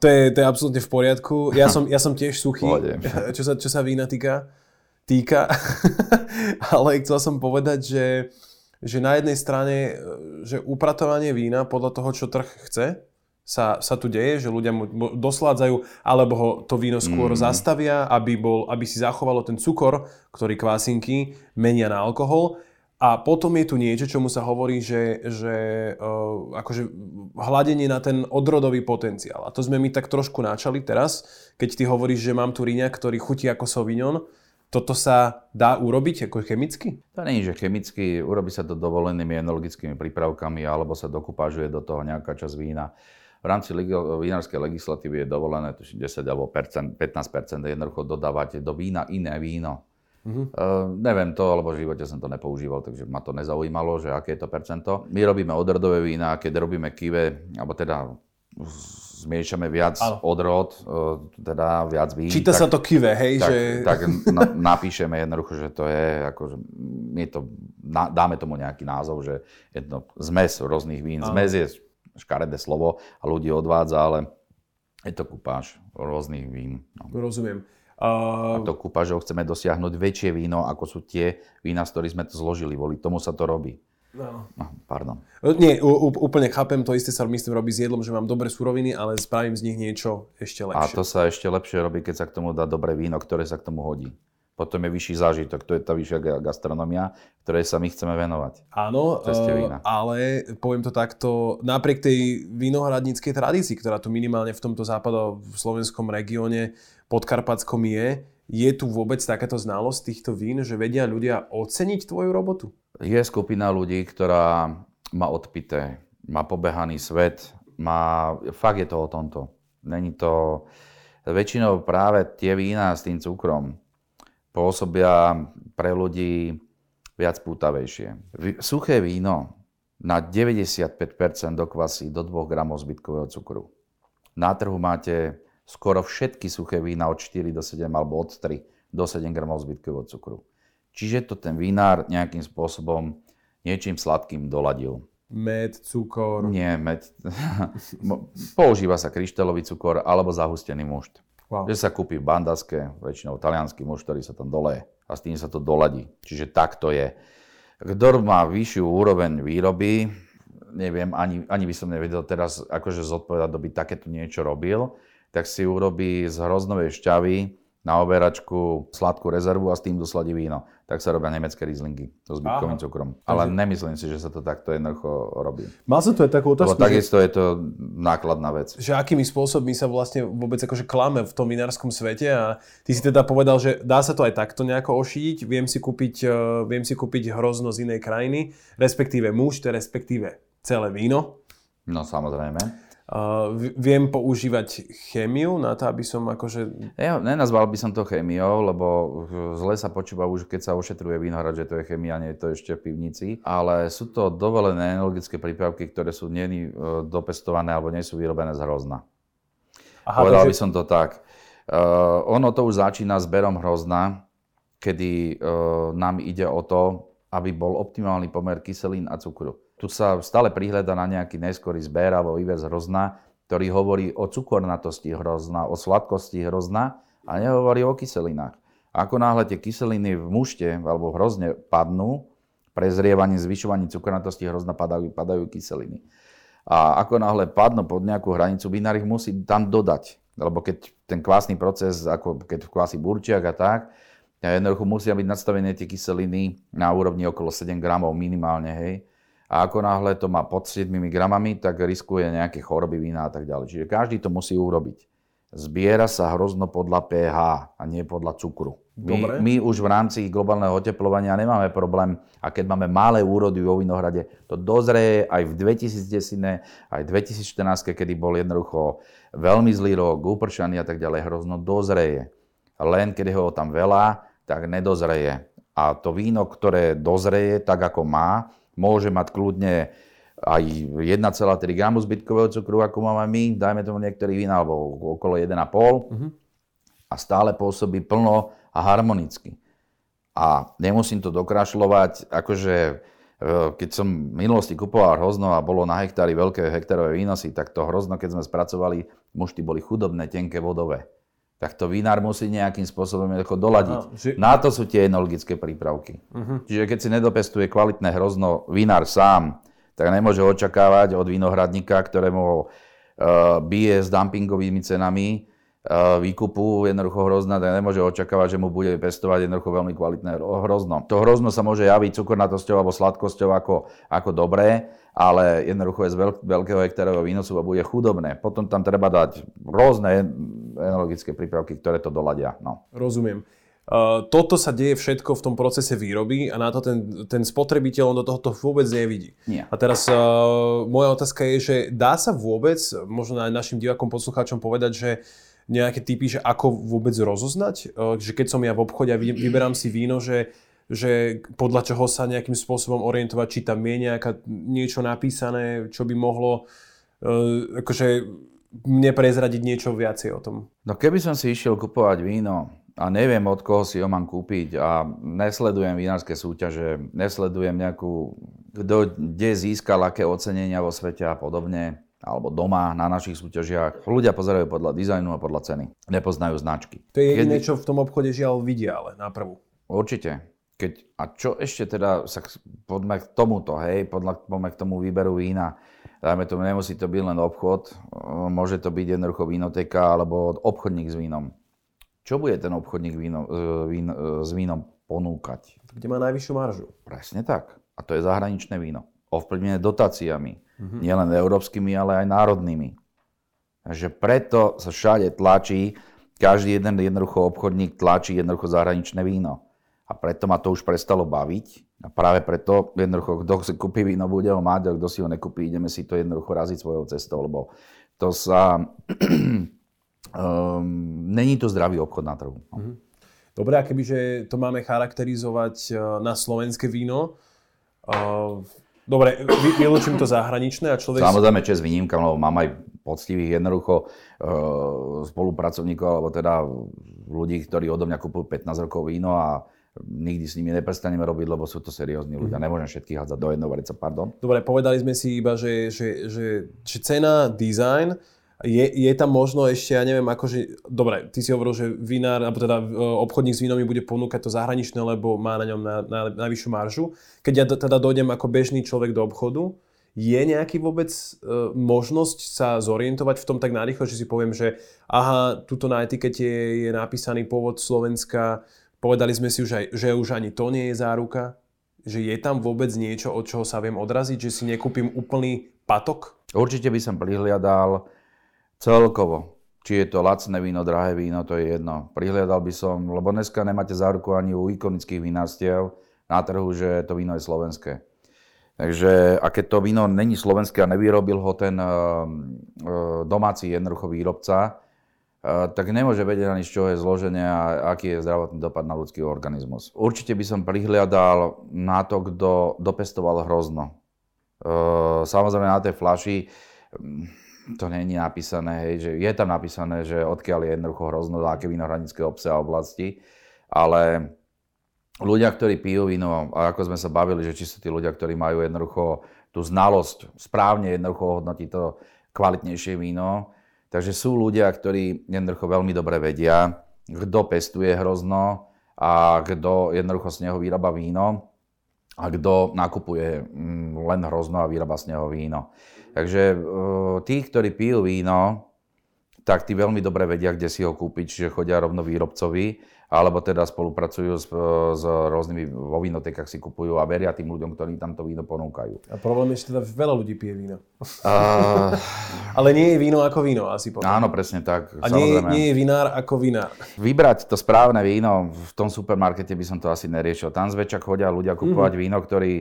Speaker 1: To je, to je absolútne v poriadku. Ja som, ja som tiež suchý, čo sa, čo sa vína týka. týka. Ale chcel som povedať, že, že na jednej strane, že upratovanie vína podľa toho, čo trh chce, sa, sa tu deje, že ľudia mu dosládzajú, alebo ho to víno skôr mm. zastavia, aby, bol, aby si zachovalo ten cukor, ktorý kvásinky menia na alkohol. A potom je tu niečo, čomu sa hovorí, že, že uh, akože hľadenie na ten odrodový potenciál. A to sme my tak trošku načali teraz, keď ty hovoríš, že mám tu riňa, ktorý chutí ako Sauvignon. Toto sa dá urobiť ako chemicky?
Speaker 2: To nie je, že chemicky, urobí sa to dovolenými enologickými prípravkami alebo sa dokupážuje do toho nejaká časť vína. V rámci vinárskej legislatívy je dovolené 10 alebo 15% jednoducho dodávať do vína iné víno Uh-huh. Uh, neviem to, lebo v živote som to nepoužíval, takže ma to nezaujímalo, že aké je to percento. My robíme odrodové vína, keď robíme kive, alebo teda zmiešame viac ano. odrod, uh, teda viac vín.
Speaker 1: Číta tak, sa to kive, hej?
Speaker 2: Tak,
Speaker 1: že...
Speaker 2: tak na, napíšeme jednoducho, že to je, akože, my to, na, dáme tomu nejaký názov, že je to zmes rôznych vín. Ano. Zmes je škaredé slovo a ľudí odvádza, ale je to kupáž rôznych vín.
Speaker 1: No. Rozumiem.
Speaker 2: Uh... A to kúpažou chceme dosiahnuť väčšie víno, ako sú tie vína, z ktorých sme to zložili. Voli tomu sa to robí. No. no pardon.
Speaker 1: Nie, úplne chápem, to isté sa myslím robí s jedlom, že mám dobré suroviny, ale spravím z nich niečo ešte lepšie.
Speaker 2: A to sa ešte lepšie robí, keď sa k tomu dá dobré víno, ktoré sa k tomu hodí. Potom je vyšší zážitok, to je tá vyššia gastronomia, ktorej sa my chceme venovať.
Speaker 1: Áno, uh, ale poviem to takto, napriek tej vinohradníckej tradícii, ktorá tu minimálne v tomto západo v slovenskom regióne podkarpatskom je, je tu vôbec takáto znalosť týchto vín, že vedia ľudia oceniť tvoju robotu?
Speaker 2: Je skupina ľudí, ktorá má odpité, má pobehaný svet, má, fakt je to o tomto. Není to, väčšinou práve tie vína s tým cukrom, pôsobia pre ľudí viac pútavejšie. Suché víno na 95% dokvasí do 2 gramov zbytkového cukru. Na trhu máte skoro všetky suché vína od 4 do 7 alebo od 3 do 7 gramov zbytkového cukru. Čiže to ten vinár nejakým spôsobom niečím sladkým doladil.
Speaker 1: Med, cukor.
Speaker 2: Nie, med. Používa sa kryštálový cukor alebo zahustený mušt. Wow. Že sa kúpi v bandaske, väčšinou talianský muž, ktorý sa tam doleje a s tým sa to doladí. Čiže tak to je. Kto má vyššiu úroveň výroby, neviem, ani, ani by som nevedel teraz akože zodpovedať, kto by takéto niečo robil, tak si urobí z hroznovej šťavy na oberačku sladkú rezervu a s tým dosladí víno. Tak sa robia nemecké rizlingy so zbytkovým Aha. cukrom. Ale Takže... nemyslím si, že sa to takto jednoducho robí.
Speaker 1: Mal som tu aj takú otázku,
Speaker 2: Lebo takisto že... je to nákladná vec.
Speaker 1: Že akými spôsobmi sa vlastne vôbec akože klame v tom vinárskom svete a ty si teda povedal, že dá sa to aj takto nejako ošítiť, viem si kúpiť, uh, viem si kúpiť hrozno z inej krajiny, respektíve muž, respektíve celé víno.
Speaker 2: No samozrejme.
Speaker 1: Uh, viem používať chémiu na to, aby som akože...
Speaker 2: Ja nenazval by som to chémiou, lebo zle sa počúva už, keď sa ošetruje vinohrad, že to je chémia, nie je to ešte v pivnici. Ale sú to dovolené energetické prípravky, ktoré sú nie uh, dopestované alebo nie sú vyrobené z hrozna. Aha, Povedal takže... by som to tak. Uh, ono to už začína zberom hrozna, kedy uh, nám ide o to, aby bol optimálny pomer kyselín a cukru. Tu sa stále prihľada na nejaký neskorý zber alebo vývez hrozna, ktorý hovorí o cukornatosti hrozna, o sladkosti hrozna a nehovorí o kyselinách. Ako náhle tie kyseliny v mušte alebo v hrozne padnú, prezrievaním, zvyšovaním cukornatosti hrozna padajú, padajú kyseliny. A ako náhle padnú pod nejakú hranicu, vinár ich musí tam dodať. Lebo keď ten kvásny proces, ako keď kvásy burčiak a tak, jednoducho musia byť nastavené tie kyseliny na úrovni okolo 7 gramov minimálne, hej a ako náhle to má pod 7 gramami, tak riskuje nejaké choroby vína a tak ďalej. Čiže každý to musí urobiť. Zbiera sa hrozno podľa pH a nie podľa cukru. My, my už v rámci globálneho oteplovania nemáme problém a keď máme malé úrody vo vinohrade, to dozrie aj v 2010, aj v 2014, kedy bol jednoducho veľmi zlý rok, upršaný a tak ďalej, hrozno dozreje. Len keď ho tam veľa, tak nedozreje. A to víno, ktoré dozreje tak, ako má, môže mať kľudne aj 1,3 gramu zbytkového cukru, ako máme my, dajme tomu niektorý vína, alebo okolo 1,5 uh-huh. a stále pôsobí plno a harmonicky. A nemusím to dokrašľovať, akože e, keď som v minulosti kupoval hrozno a bolo na hektári veľké hektárové výnosy, tak to hrozno, keď sme spracovali, mušty boli chudobné, tenké, vodové tak to vinár musí nejakým spôsobom doladiť. No, že... Na to sú tie enologické prípravky. Uh-huh. Čiže keď si nedopestuje kvalitné hrozno vinár sám, tak nemôže očakávať od vinohradníka, ktorému ho uh, bije s dumpingovými cenami, výkupu jednoducho hrozna, tak nemôže očakávať, že mu bude pestovať jednoducho veľmi kvalitné hrozno. To hrozno sa môže javiť cukornatosťou alebo sladkosťou ako, ako dobré, ale jednoducho je z veľkého hektárového výnosu a bude chudobné. Potom tam treba dať rôzne enologické prípravky, ktoré to doladia. No.
Speaker 1: Rozumiem. Uh, toto sa deje všetko v tom procese výroby a na to ten, ten spotrebiteľ do tohoto vôbec nevidí.
Speaker 2: Nie.
Speaker 1: A teraz uh, moja otázka je, že dá sa vôbec, možno aj našim divakom, poslucháčom povedať, že nejaké typy, že ako vôbec rozoznať, že keď som ja v obchode a vyberám si víno, že že podľa čoho sa nejakým spôsobom orientovať, či tam je nejaká, niečo napísané, čo by mohlo akože mne prezradiť niečo viacej o tom.
Speaker 2: No keby som si išiel kupovať víno a neviem od koho si ho mám kúpiť a nesledujem vinárske súťaže, nesledujem nejakú, kto kde získal aké ocenenia vo svete a podobne, alebo doma na našich súťažiach. Ľudia pozerajú podľa dizajnu a podľa ceny. Nepoznajú značky.
Speaker 1: To je jediné, čo v tom obchode žiaľ vidia, ale na prvú.
Speaker 2: Určite. Keď, a čo ešte teda, sa poďme k tomuto, hej, podľa, poďme k tomu výberu vína dajme tomu, nemusí to byť len obchod, môže to byť jednoducho vínoteka alebo obchodník s vínom. Čo bude ten obchodník víno, e, vín, e, s vínom ponúkať?
Speaker 1: Kde má najvyššiu maržu.
Speaker 2: Presne tak. A to je zahraničné víno. Ovplyvnené dotáciami. Mm-hmm. Nielen európskymi, ale aj národnými. Takže preto sa všade tlačí, každý jeden jednoducho obchodník tlačí jednoducho zahraničné víno. A preto ma to už prestalo baviť a práve preto jednoducho, kto si kúpi víno, bude ho mať, a kto si ho nekúpi, ideme si to jednoducho raziť svojou cestou, lebo to sa... um, není to zdravý obchod na trhu. No. Mhm.
Speaker 1: Dobre, a kebyže to máme charakterizovať uh, na slovenské víno, uh, dobre, vylúčim to zahraničné a človek...
Speaker 2: Samozrejme, čes výnimka, lebo mám aj poctivých, jednoducho e, spolupracovníkov, alebo teda ľudí, ktorí odo mňa kupujú 15 rokov víno a nikdy s nimi neprestaneme robiť, lebo sú to seriózni ľudia. Mm. Nemôžem všetkých hádzať do jedného vreca, pardon.
Speaker 1: Dobre, povedali sme si iba, že, že, že, že cena, design, je, je tam možno ešte, ja neviem, akože, dobre, ty si hovoril, že vinár, alebo teda e, obchodník s vínom mi bude ponúkať to zahraničné, lebo má na ňom na, na, najvyššiu maržu. Keď ja teda dojdem ako bežný človek do obchodu, je nejaký vôbec e, možnosť sa zorientovať v tom tak narýchlo, že si poviem, že aha, tuto na etikete je napísaný pôvod Slovenska, povedali sme si už aj, že už ani to nie je záruka, že je tam vôbec niečo, od čoho sa viem odraziť, že si nekúpim úplný patok?
Speaker 2: Určite by som prihliadal Celkovo. Či je to lacné víno, drahé víno, to je jedno. Prihliadal by som, lebo dneska nemáte záruku ani u ikonických vinárstiev na trhu, že to víno je slovenské. Takže a keď to víno není slovenské a nevyrobil ho ten uh, domáci jednoducho výrobca, uh, tak nemôže vedieť ani z čoho je zloženie a aký je zdravotný dopad na ľudský organizmus. Určite by som prihliadal na to, kto dopestoval hrozno. Uh, samozrejme na tej flaši to není napísané, hej, že je tam napísané, že odkiaľ je jednoducho hrozno, aké vinohradnícke obce a oblasti, ale ľudia, ktorí pijú víno, a ako sme sa bavili, že či sú tí ľudia, ktorí majú jednoducho tú znalosť, správne jednoducho hodnotiť to kvalitnejšie víno, takže sú ľudia, ktorí jednoducho veľmi dobre vedia, kto pestuje hrozno a kto jednoducho z neho vyrába víno a kto nakupuje mm, len hrozno a vyrába z neho víno. Takže tí, ktorí pijú víno, tak tí veľmi dobre vedia, kde si ho kúpiť, čiže chodia rovno výrobcovi, alebo teda spolupracujú s, s rôznymi, vo vínotekách si kupujú a veria tým ľuďom, ktorí tam to víno ponúkajú.
Speaker 1: A problém je, že teda veľa ľudí pije víno. Uh... Ale nie je víno ako víno, asi
Speaker 2: poviem. Áno, presne tak.
Speaker 1: A nie, nie je vinár ako vinár.
Speaker 2: Vybrať to správne víno, v tom supermarkete by som to asi neriešil. Tam zväčša chodia ľudia kupovať mm-hmm. víno, ktorí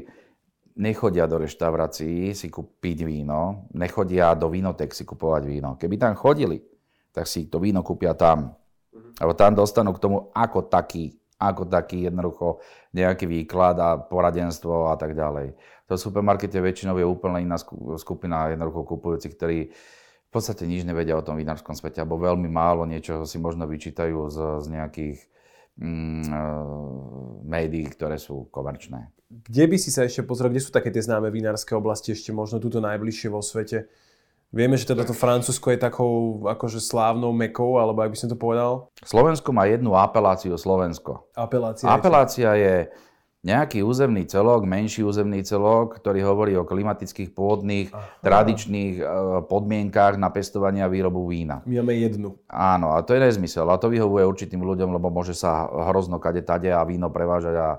Speaker 2: nechodia do reštaurácií si kúpiť víno, nechodia do vínotek si kupovať víno. Keby tam chodili, tak si to víno kúpia tam. Mhm. Lebo tam dostanú k tomu ako taký, ako taký jednoducho nejaký výklad a poradenstvo a tak ďalej. To v supermarkete väčšinou je úplne iná skupina jednoducho kupujúcich, ktorí v podstate nič nevedia o tom vinárskom svete, alebo veľmi málo niečo si možno vyčítajú z, z nejakých mm, e, médií, ktoré sú komerčné.
Speaker 1: Kde by si sa ešte pozrel, kde sú také tie známe vinárske oblasti ešte možno túto najbližšie vo svete? Vieme, že teda to Francúzsko je takou akože slávnou mekou, alebo ak by som to povedal?
Speaker 2: Slovensko má jednu apeláciu Slovensko.
Speaker 1: Apelácia,
Speaker 2: Apelácia je nejaký územný celok, menší územný celok, ktorý hovorí o klimatických, pôdnych, Aha. tradičných e, podmienkách na pestovanie a výrobu vína.
Speaker 1: My máme jednu.
Speaker 2: Áno, a to je nezmysel. A to vyhovuje určitým ľuďom, lebo môže sa hrozno kade tade a víno prevážať a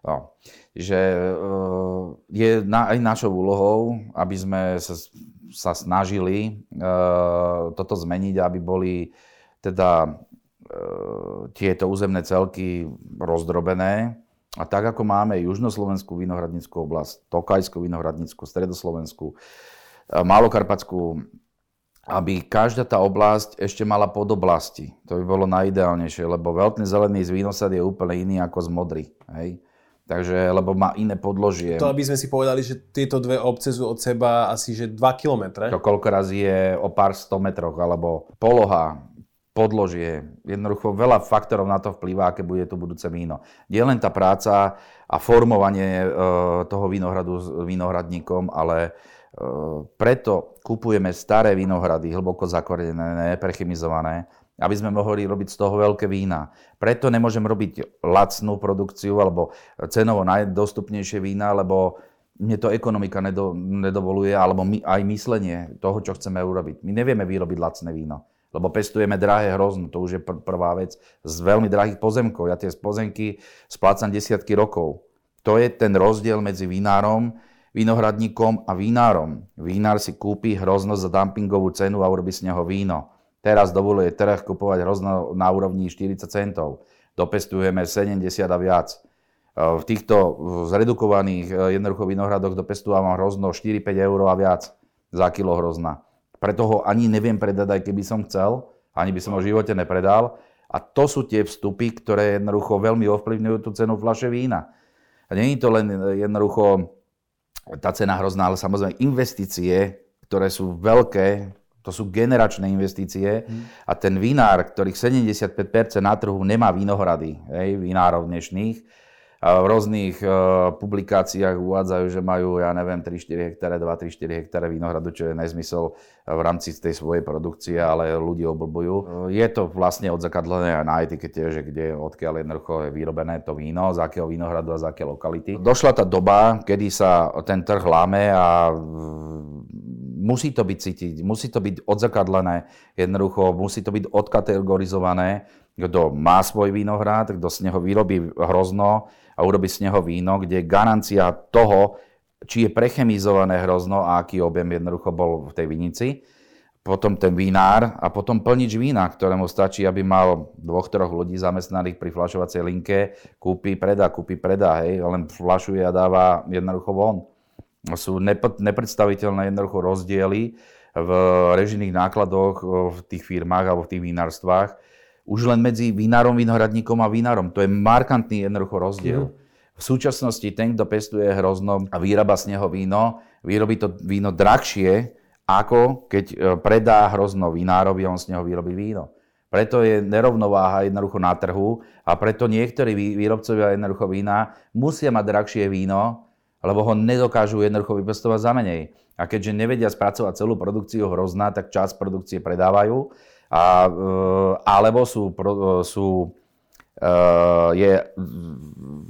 Speaker 2: No. Že eh, je na, aj našou úlohou, aby sme sa, sa snažili uh, toto zmeniť, aby boli teda uh, tieto územné celky rozdrobené. A tak ako máme južnoslovenskú vinohradnickú oblasť, Tokajskú vinohradnickú, Stredoslovenskú, Malokarpatskú, aby každá tá oblasť ešte mala podoblasti. To by bolo najideálnejšie, lebo veľký zelený z vínosad je úplne iný ako z modrý. Hej? Takže, lebo má iné podložie.
Speaker 1: To aby sme si povedali, že tieto dve obce sú od seba asi že 2 km.
Speaker 2: To koľko raz je o pár 100 metroch, alebo poloha, podložie. Jednoducho veľa faktorov na to vplýva, aké bude to budúce víno. Nie len tá práca a formovanie e, toho vínohradu vínohradníkom, ale e, preto kupujeme staré vínohrady, hlboko zakorenené, neprechymizované, aby sme mohli robiť z toho veľké vína. Preto nemôžem robiť lacnú produkciu alebo cenovo najdostupnejšie vína, lebo mne to ekonomika nedo, nedovoluje, alebo my, aj myslenie toho, čo chceme urobiť. My nevieme vyrobiť lacné víno, lebo pestujeme drahé hrozno, to už je pr- prvá vec, z veľmi drahých pozemkov. Ja tie pozemky splácam desiatky rokov. To je ten rozdiel medzi vinárom, vinohradníkom a vínárom. Vínár si kúpi hrozno za dumpingovú cenu a urobí z neho víno. Teraz dovoluje trh kupovať hrozno na úrovni 40 centov. Dopestujeme 70 a viac. E, v týchto zredukovaných e, jednoducho vinohradoch dopestúvam hrozno 4-5 eur a viac za kilo hrozna. Preto ho ani neviem predať, aj keby som chcel, ani by som ho v živote nepredal. A to sú tie vstupy, ktoré jednoducho veľmi ovplyvňujú tú cenu fľaše vína. A je to len jednoducho tá cena hrozná, ale samozrejme investície, ktoré sú veľké To sú generačné investície hmm. a ten vinár, ktorých 75% na trhu nemá vinohrady, hej, vinárov dnešných, v rôznych uh, publikáciách uvádzajú, že majú, ja neviem, 3-4 hektáre, 2-3-4 hektáre vinohradu, čo je nezmysel v rámci tej svojej produkcie, ale ľudí oblbujú. Je to vlastne odzakadlené aj na etikete, že kde, odkiaľ jednoducho je vyrobené to víno, z akého vinohradu a z aké lokality. Došla tá doba, kedy sa ten trh láme a musí to byť cítiť, musí to byť odzakadlené, jednoducho musí to byť odkategorizované, kto má svoj vinohrad, kto z neho vyrobí hrozno, a urobiť z neho víno, kde garancia toho, či je prechemizované hrozno a aký objem jednoducho bol v tej vinici. Potom ten vinár a potom plnič vína, ktorému stačí, aby mal dvoch, troch ľudí zamestnaných pri flašovacej linke, kúpi, predá, kúpi, predá, hej, len flašuje a dáva jednoducho von. Sú nepredstaviteľné jednoducho rozdiely v režijných nákladoch v tých firmách alebo v tých vinárstvách už len medzi vinárom, vinohradníkom a vinárom. To je markantný jednoducho rozdiel. Mm. V súčasnosti ten, kto pestuje hrozno a vyrába z neho víno, vyrobí to víno drahšie, ako keď e, predá hrozno vinárovi a on z neho vyrobí víno. Preto je nerovnováha jednoducho na trhu a preto niektorí výrobcovia jednoducho vína musia mať drahšie víno, lebo ho nedokážu jednoducho vypestovať za menej. A keďže nevedia spracovať celú produkciu hrozná, tak čas produkcie predávajú a, e, alebo sú, sú, e, je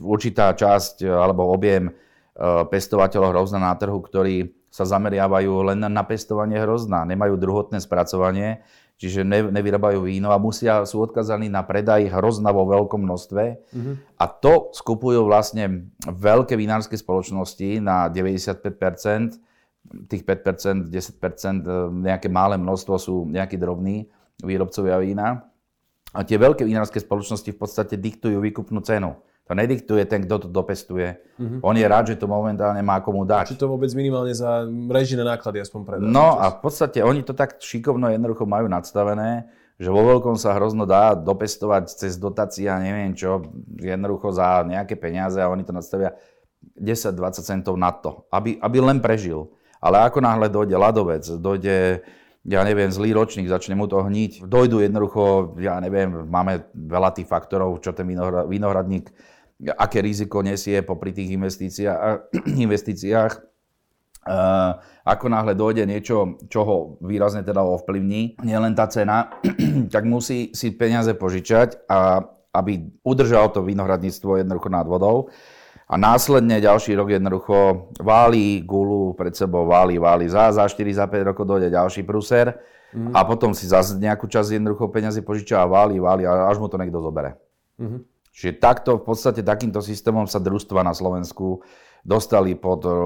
Speaker 2: určitá časť alebo objem pestovateľov hrozna na trhu, ktorí sa zameriavajú len na pestovanie hrozna, nemajú druhotné spracovanie, čiže ne, nevyrábajú víno a musia, sú odkazaní na predaj hrozna vo veľkom množstve. Mm-hmm. A to skupujú vlastne veľké vinárske spoločnosti na 95%, tých 5%, 10%, nejaké malé množstvo sú nejakí drobní výrobcovia vína. A tie veľké vinárske spoločnosti v podstate diktujú výkupnú cenu. To nediktuje ten, kto to dopestuje. Mm-hmm. On je rád, že to momentálne má komu dať.
Speaker 1: Či to vôbec minimálne za režijné náklady aspoň predá.
Speaker 2: No a v podstate oni to tak šikovno jednoducho majú nadstavené, že vo veľkom sa hrozno dá dopestovať cez dotácia, neviem čo, jednoducho za nejaké peniaze a oni to nadstavia 10-20 centov na to, aby, aby len prežil. Ale ako náhle dojde ľadovec, dojde ja neviem, zlý ročník, začne mu to hniť. Dojdu jednoducho, ja neviem, máme veľa tých faktorov, čo ten vinohradník, aké riziko nesie popri tých investíciách. ako náhle dojde niečo, čo ho výrazne teda ovplyvní, nielen tá cena, tak musí si peniaze požičať, a aby udržal to vinohradníctvo jednoducho nad vodou a následne ďalší rok jednoducho váli gulu pred sebou, váli, váli. Za, za 4, za 5 rokov dojde ďalší pruser mm. a potom si zase nejakú časť jednoducho peniazy požiča a váli, váli, až mu to niekto zobere. Mm. Čiže takto, v podstate takýmto systémom sa družstva na Slovensku dostali pod o, o,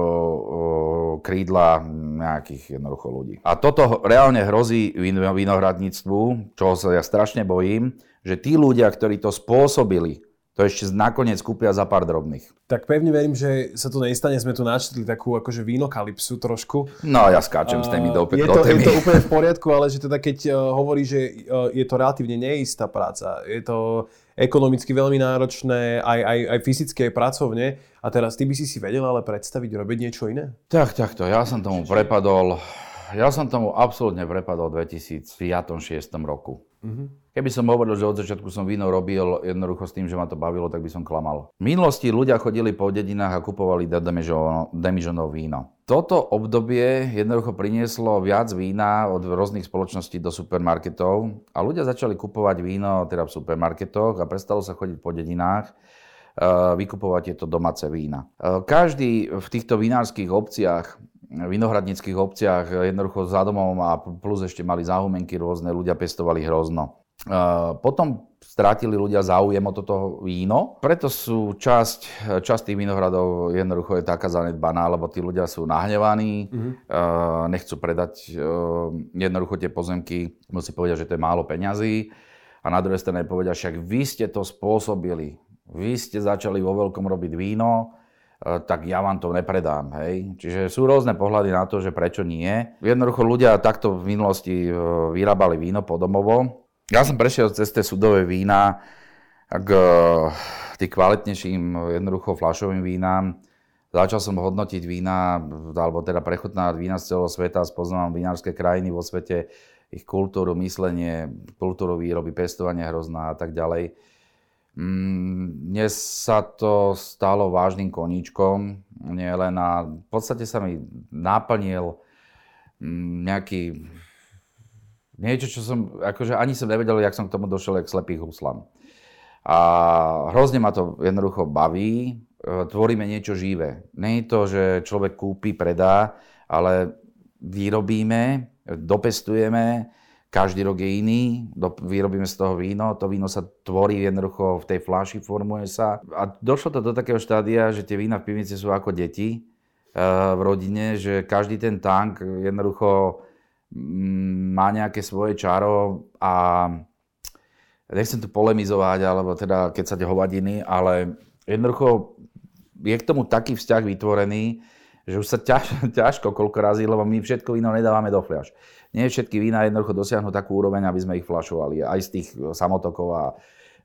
Speaker 2: krídla nejakých jednoducho ľudí. A toto reálne hrozí vinohradníctvu, čo sa ja strašne bojím, že tí ľudia, ktorí to spôsobili, to ešte nakoniec kúpia za pár drobných.
Speaker 1: Tak pevne verím, že sa to nestane. Sme tu načetli takú akože vínokalipsu trošku.
Speaker 2: No ja skáčem s tými do,
Speaker 1: je
Speaker 2: do
Speaker 1: to, Je to úplne v poriadku, ale že teda keď uh, hovorí, že uh, je to relatívne neistá práca, je to ekonomicky veľmi náročné, aj, aj, aj fyzicky, aj pracovne. A teraz ty by si si vedel ale predstaviť robiť niečo iné?
Speaker 2: Tak, takto. Ja som tomu prepadol ja som tomu absolútne prepadol v 2005-2006 roku. Mm-hmm. Keby som hovoril, že od začiatku som víno robil jednoducho s tým, že ma to bavilo, tak by som klamal. V minulosti ľudia chodili po dedinách a kupovali demižonov víno. Toto obdobie jednoducho prinieslo viac vína od rôznych spoločností do supermarketov a ľudia začali kupovať víno teda v supermarketoch a prestalo sa chodiť po dedinách eh, vykupovať tieto domáce vína. Eh, každý v týchto vinárskych obciach vinohradníckých obciach jednoducho za domom a plus ešte mali záhumenky rôzne, ľudia pestovali hrozno. Potom strátili ľudia záujem o toto víno, preto sú časť, časť tých vinohradov jednoducho je taká zanedbaná, lebo tí ľudia sú nahnevaní, mm-hmm. nechcú predať jednoducho tie pozemky, musí povedať, že to je málo peňazí a na druhej strane povedia, však vy ste to spôsobili, vy ste začali vo veľkom robiť víno, tak ja vám to nepredám. Hej. Čiže sú rôzne pohľady na to, že prečo nie. Jednoducho ľudia takto v minulosti e, vyrábali víno podomovo. Ja som prešiel cez tie sudové vína k tým kvalitnejším jednoducho flašovým vínám začal som hodnotiť vína, alebo teda prechutnávať vína z celého sveta, spoznávam vinárske krajiny vo svete, ich kultúru, myslenie, kultúru výroby, pestovanie hrozná a tak ďalej. Mm, dnes sa to stalo vážnym koníčkom, nie len a v podstate sa mi naplnil mm, nejaký niečo, čo som, akože ani som nevedel, jak som k tomu došiel, jak slepých huslám. A hrozne ma to jednoducho baví, e, tvoríme niečo živé. Nie je to, že človek kúpi, predá, ale vyrobíme, dopestujeme, každý rok je iný, vyrobíme z toho víno, to víno sa tvorí jednoducho v tej fláši, formuje sa. A došlo to do takého štádia, že tie vína v pivnici sú ako deti e, v rodine, že každý ten tank jednoducho mm, má nejaké svoje čaro a nechcem tu polemizovať, alebo teda keď sa hovadiny, ale jednoducho je k tomu taký vzťah vytvorený, že už sa ťaž, ťažko koľko razy, lebo my všetko víno nedávame do fľaš. Nie všetky vína jednoducho dosiahnu takú úroveň, aby sme ich flašovali, aj z tých samotokov a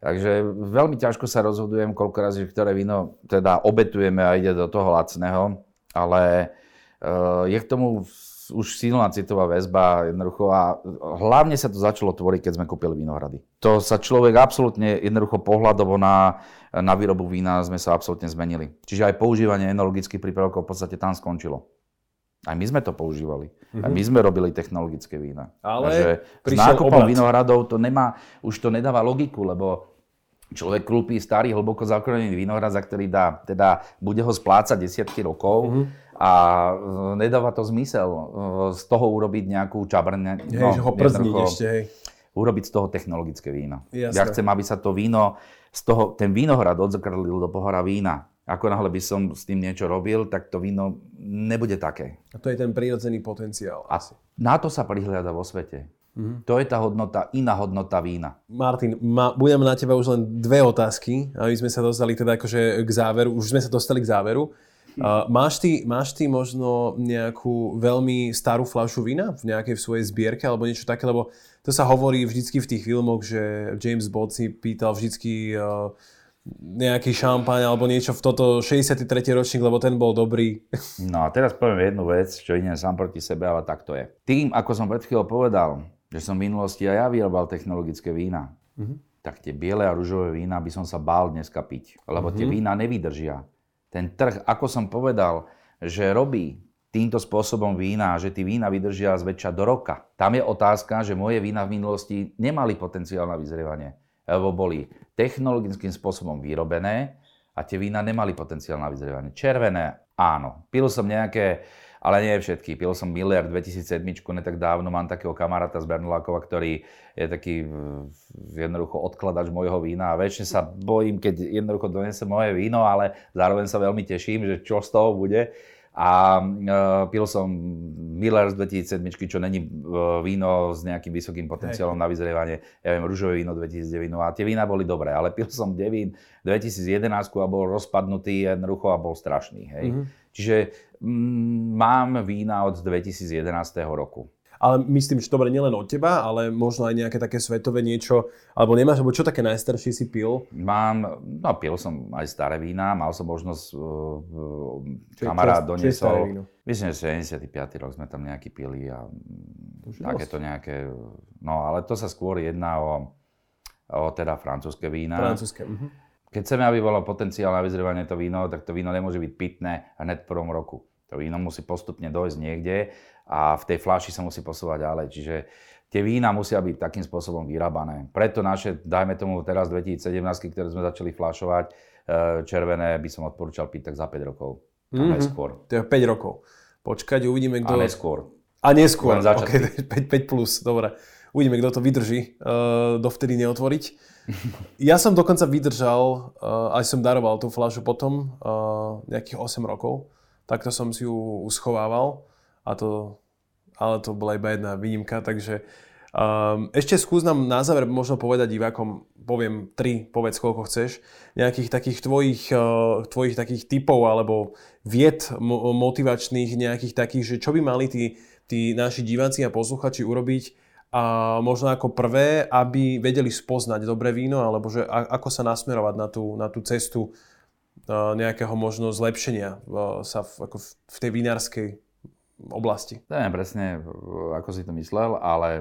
Speaker 2: Takže veľmi ťažko sa rozhodujem, koľko razy ktoré víno teda obetujeme a ide do toho lacného, ale uh, je k tomu už silná citová väzba jednoducho a hlavne sa to začalo tvoriť, keď sme kúpili vinohrady. To sa človek absolútne jednoducho pohľadovo na, na výrobu vína sme sa absolútne zmenili. Čiže aj používanie enologických prípravkov v podstate tam skončilo. Aj my sme to používali. Mm-hmm. Aj my sme robili technologické vína.
Speaker 1: Ale Takže
Speaker 2: s nákupom vinohradov to nemá, už to nedáva logiku, lebo človek kúpi starý, hlboko zakorenený vinohrad, za ktorý dá, teda bude ho splácať desiatky rokov. Mm-hmm a e, nedáva to zmysel e, z toho urobiť nejakú čabrne.
Speaker 1: Hej, no, že ho przniť ešte, hej.
Speaker 2: Urobiť z toho technologické víno.
Speaker 1: Jasne.
Speaker 2: Ja chcem, aby sa to víno, z toho, ten vínohrad odzrkadlil do pohora vína. Ako náhle by som s tým niečo robil, tak to víno nebude také.
Speaker 1: A to je ten prírodzený potenciál.
Speaker 2: A asi. na to sa prihliada vo svete. Mm-hmm. To je tá hodnota, iná hodnota vína.
Speaker 1: Martin, ma, budem na teba už len dve otázky, aby sme sa dostali teda akože k záveru. Už sme sa dostali k záveru. Uh, máš, ty, máš ty možno nejakú veľmi starú fľašu vína v nejakej v svojej zbierke alebo niečo také, lebo to sa hovorí vždycky v tých filmoch, že James Bond si pýtal vždycky uh, nejaký šampaň alebo niečo v toto 63. ročník, lebo ten bol dobrý.
Speaker 2: No a teraz poviem jednu vec, čo idem sám proti sebe, ale tak to je. Tým, ako som pred chvíľou povedal, že som v minulosti aj ja vyrábal technologické vína, mm-hmm. tak tie biele a rúžové vína by som sa bál dneska piť, lebo mm-hmm. tie mhm. vína nevydržia ten trh, ako som povedal, že robí týmto spôsobom vína, že tí vína vydržia zväčša do roka. Tam je otázka, že moje vína v minulosti nemali potenciál na vyzrievanie, lebo boli technologickým spôsobom vyrobené a tie vína nemali potenciál na vyzrievanie. Červené, áno. Pil som nejaké ale nie všetky. Pil som Miller 2007, ne tak dávno, mám takého kamaráta z Bernolákova, ktorý je taký jednoducho odkladač môjho vína a väčšine sa bojím, keď jednoducho donesem moje víno, ale zároveň sa veľmi teším, že čo z toho bude. A uh, pil som Miller z 2007, čo není uh, víno s nejakým vysokým potenciálom Hej. na vyzrievanie. Ja viem, rúžové víno 2009 no a tie vína boli dobré, ale pil som Devín 2011 a bol rozpadnutý jednoducho a bol strašný. Hej. Mm-hmm. Čiže mm, mám vína od 2011 roku
Speaker 1: ale myslím, že dobre nielen od teba, ale možno aj nejaké také svetové niečo, alebo nemáš, alebo čo také najstaršie si pil?
Speaker 2: Mám, no pil som aj staré vína, mal som možnosť, uh, kamarát doniesol, myslím, že 75. rok sme tam nejaký pili a takéto nejaké, no ale to sa skôr jedná o, o teda francúzske vína.
Speaker 1: Francúzske, uh-huh.
Speaker 2: Keď chceme, aby bolo potenciál na vyzrievanie to víno, tak to víno nemôže byť pitné hneď v prvom roku. To víno musí postupne dojsť niekde a v tej fľaši sa musí posúvať ďalej. Čiže tie vína musia byť takým spôsobom vyrábané. Preto naše, dajme tomu teraz 2017, ktoré sme začali fľašovať, e, červené by som odporúčal piť tak za 5 rokov. Mm-hmm. neskôr.
Speaker 1: To je 5 rokov. Počkať, uvidíme, kto...
Speaker 2: A neskôr.
Speaker 1: A neskôr, okay, 5, 5 plus, dobre. Uvidíme, kto to vydrží, uh, dovtedy neotvoriť. Ja som dokonca vydržal, uh, aj som daroval tú fľašu potom, uh, nejakých 8 rokov. Takto som si ju uschovával a to, ale to bola iba jedna výnimka, takže um, ešte skús nám na záver možno povedať divákom, poviem tri, povedz koľko chceš, nejakých takých tvojich, uh, tvojich takých typov alebo vied mo- motivačných, nejakých takých, že čo by mali tí, tí naši diváci a posluchači urobiť, a možno ako prvé, aby vedeli spoznať dobré víno, alebo že ako sa nasmerovať na tú, na tú cestu nejakého možno zlepšenia sa v, ako v tej vinárskej oblasti.
Speaker 2: Neviem presne, ako si to myslel, ale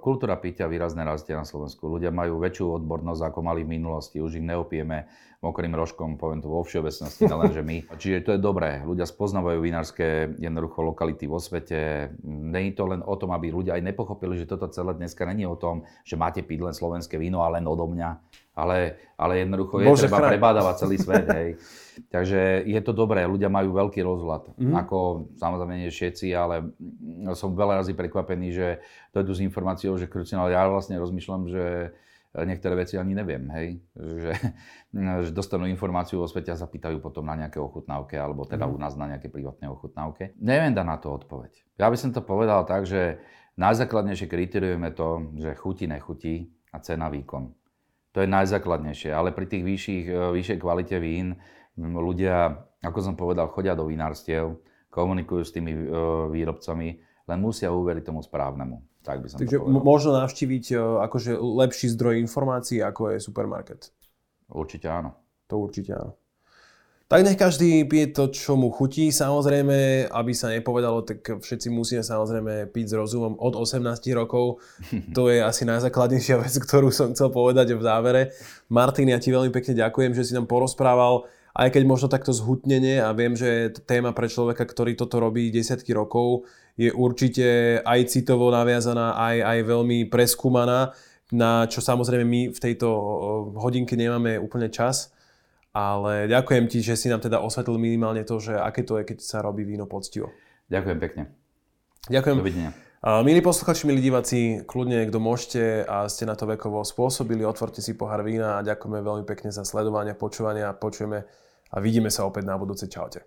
Speaker 2: kultúra pitia výrazne rastie na Slovensku. Ľudia majú väčšiu odbornosť, ako mali v minulosti. Už ich neopijeme mokrým rožkom, poviem to vo všeobecnosti, že my. Čiže to je dobré. Ľudia spoznávajú vinárske jednoducho lokality vo svete. Není to len o tom, aby ľudia aj nepochopili, že toto celé dneska není o tom, že máte piť len slovenské víno a len odo mňa. Ale, ale jednoducho je Bože treba prebádavať celý svet. Hej. Takže je to dobré, ľudia majú veľký rozhľad. Mm-hmm. Ako samozrejme nie všetci, ale som veľa razy prekvapený, že dojdu s informáciou, že krucinál, ja vlastne rozmýšľam, že niektoré veci ani neviem, hej. Že, že dostanú informáciu o svete a zapýtajú potom na nejaké ochutnávke, alebo teda mm-hmm. u nás na nejaké privátne ochutnávke. Neviem dať na to odpoveď. Ja by som to povedal tak, že najzákladnejšie kritérium je to, že chutí, nechutí a cena výkon. To je najzákladnejšie, ale pri tých vyšších, vyššej kvalite vín ľudia, ako som povedal, chodia do vinárstiev, komunikujú s tými e, výrobcami, len musia uveriť tomu správnemu. Tak by som
Speaker 1: Takže to možno navštíviť e, akože lepší zdroj informácií, ako je supermarket.
Speaker 2: Určite áno.
Speaker 1: To určite áno. Tak nech každý pije to, čo mu chutí. Samozrejme, aby sa nepovedalo, tak všetci musíme samozrejme piť s rozumom od 18 rokov. To je asi najzákladnejšia vec, ktorú som chcel povedať v závere. Martin, ja ti veľmi pekne ďakujem, že si nám porozprával aj keď možno takto zhutnenie a viem, že téma pre človeka, ktorý toto robí desiatky rokov, je určite aj citovo naviazaná, aj, aj veľmi preskúmaná, na čo samozrejme my v tejto hodinke nemáme úplne čas. Ale ďakujem ti, že si nám teda osvetlil minimálne to, že aké to je, keď sa robí víno poctivo.
Speaker 2: Ďakujem pekne.
Speaker 1: Ďakujem.
Speaker 2: Dovidenia.
Speaker 1: Milí posluchači, milí diváci, kľudne, kto môžete a ste na to vekovo spôsobili, otvorte si pohár vína a ďakujeme veľmi pekne za sledovanie, počúvanie a počujeme a vidíme sa opäť na budúce. Čaute.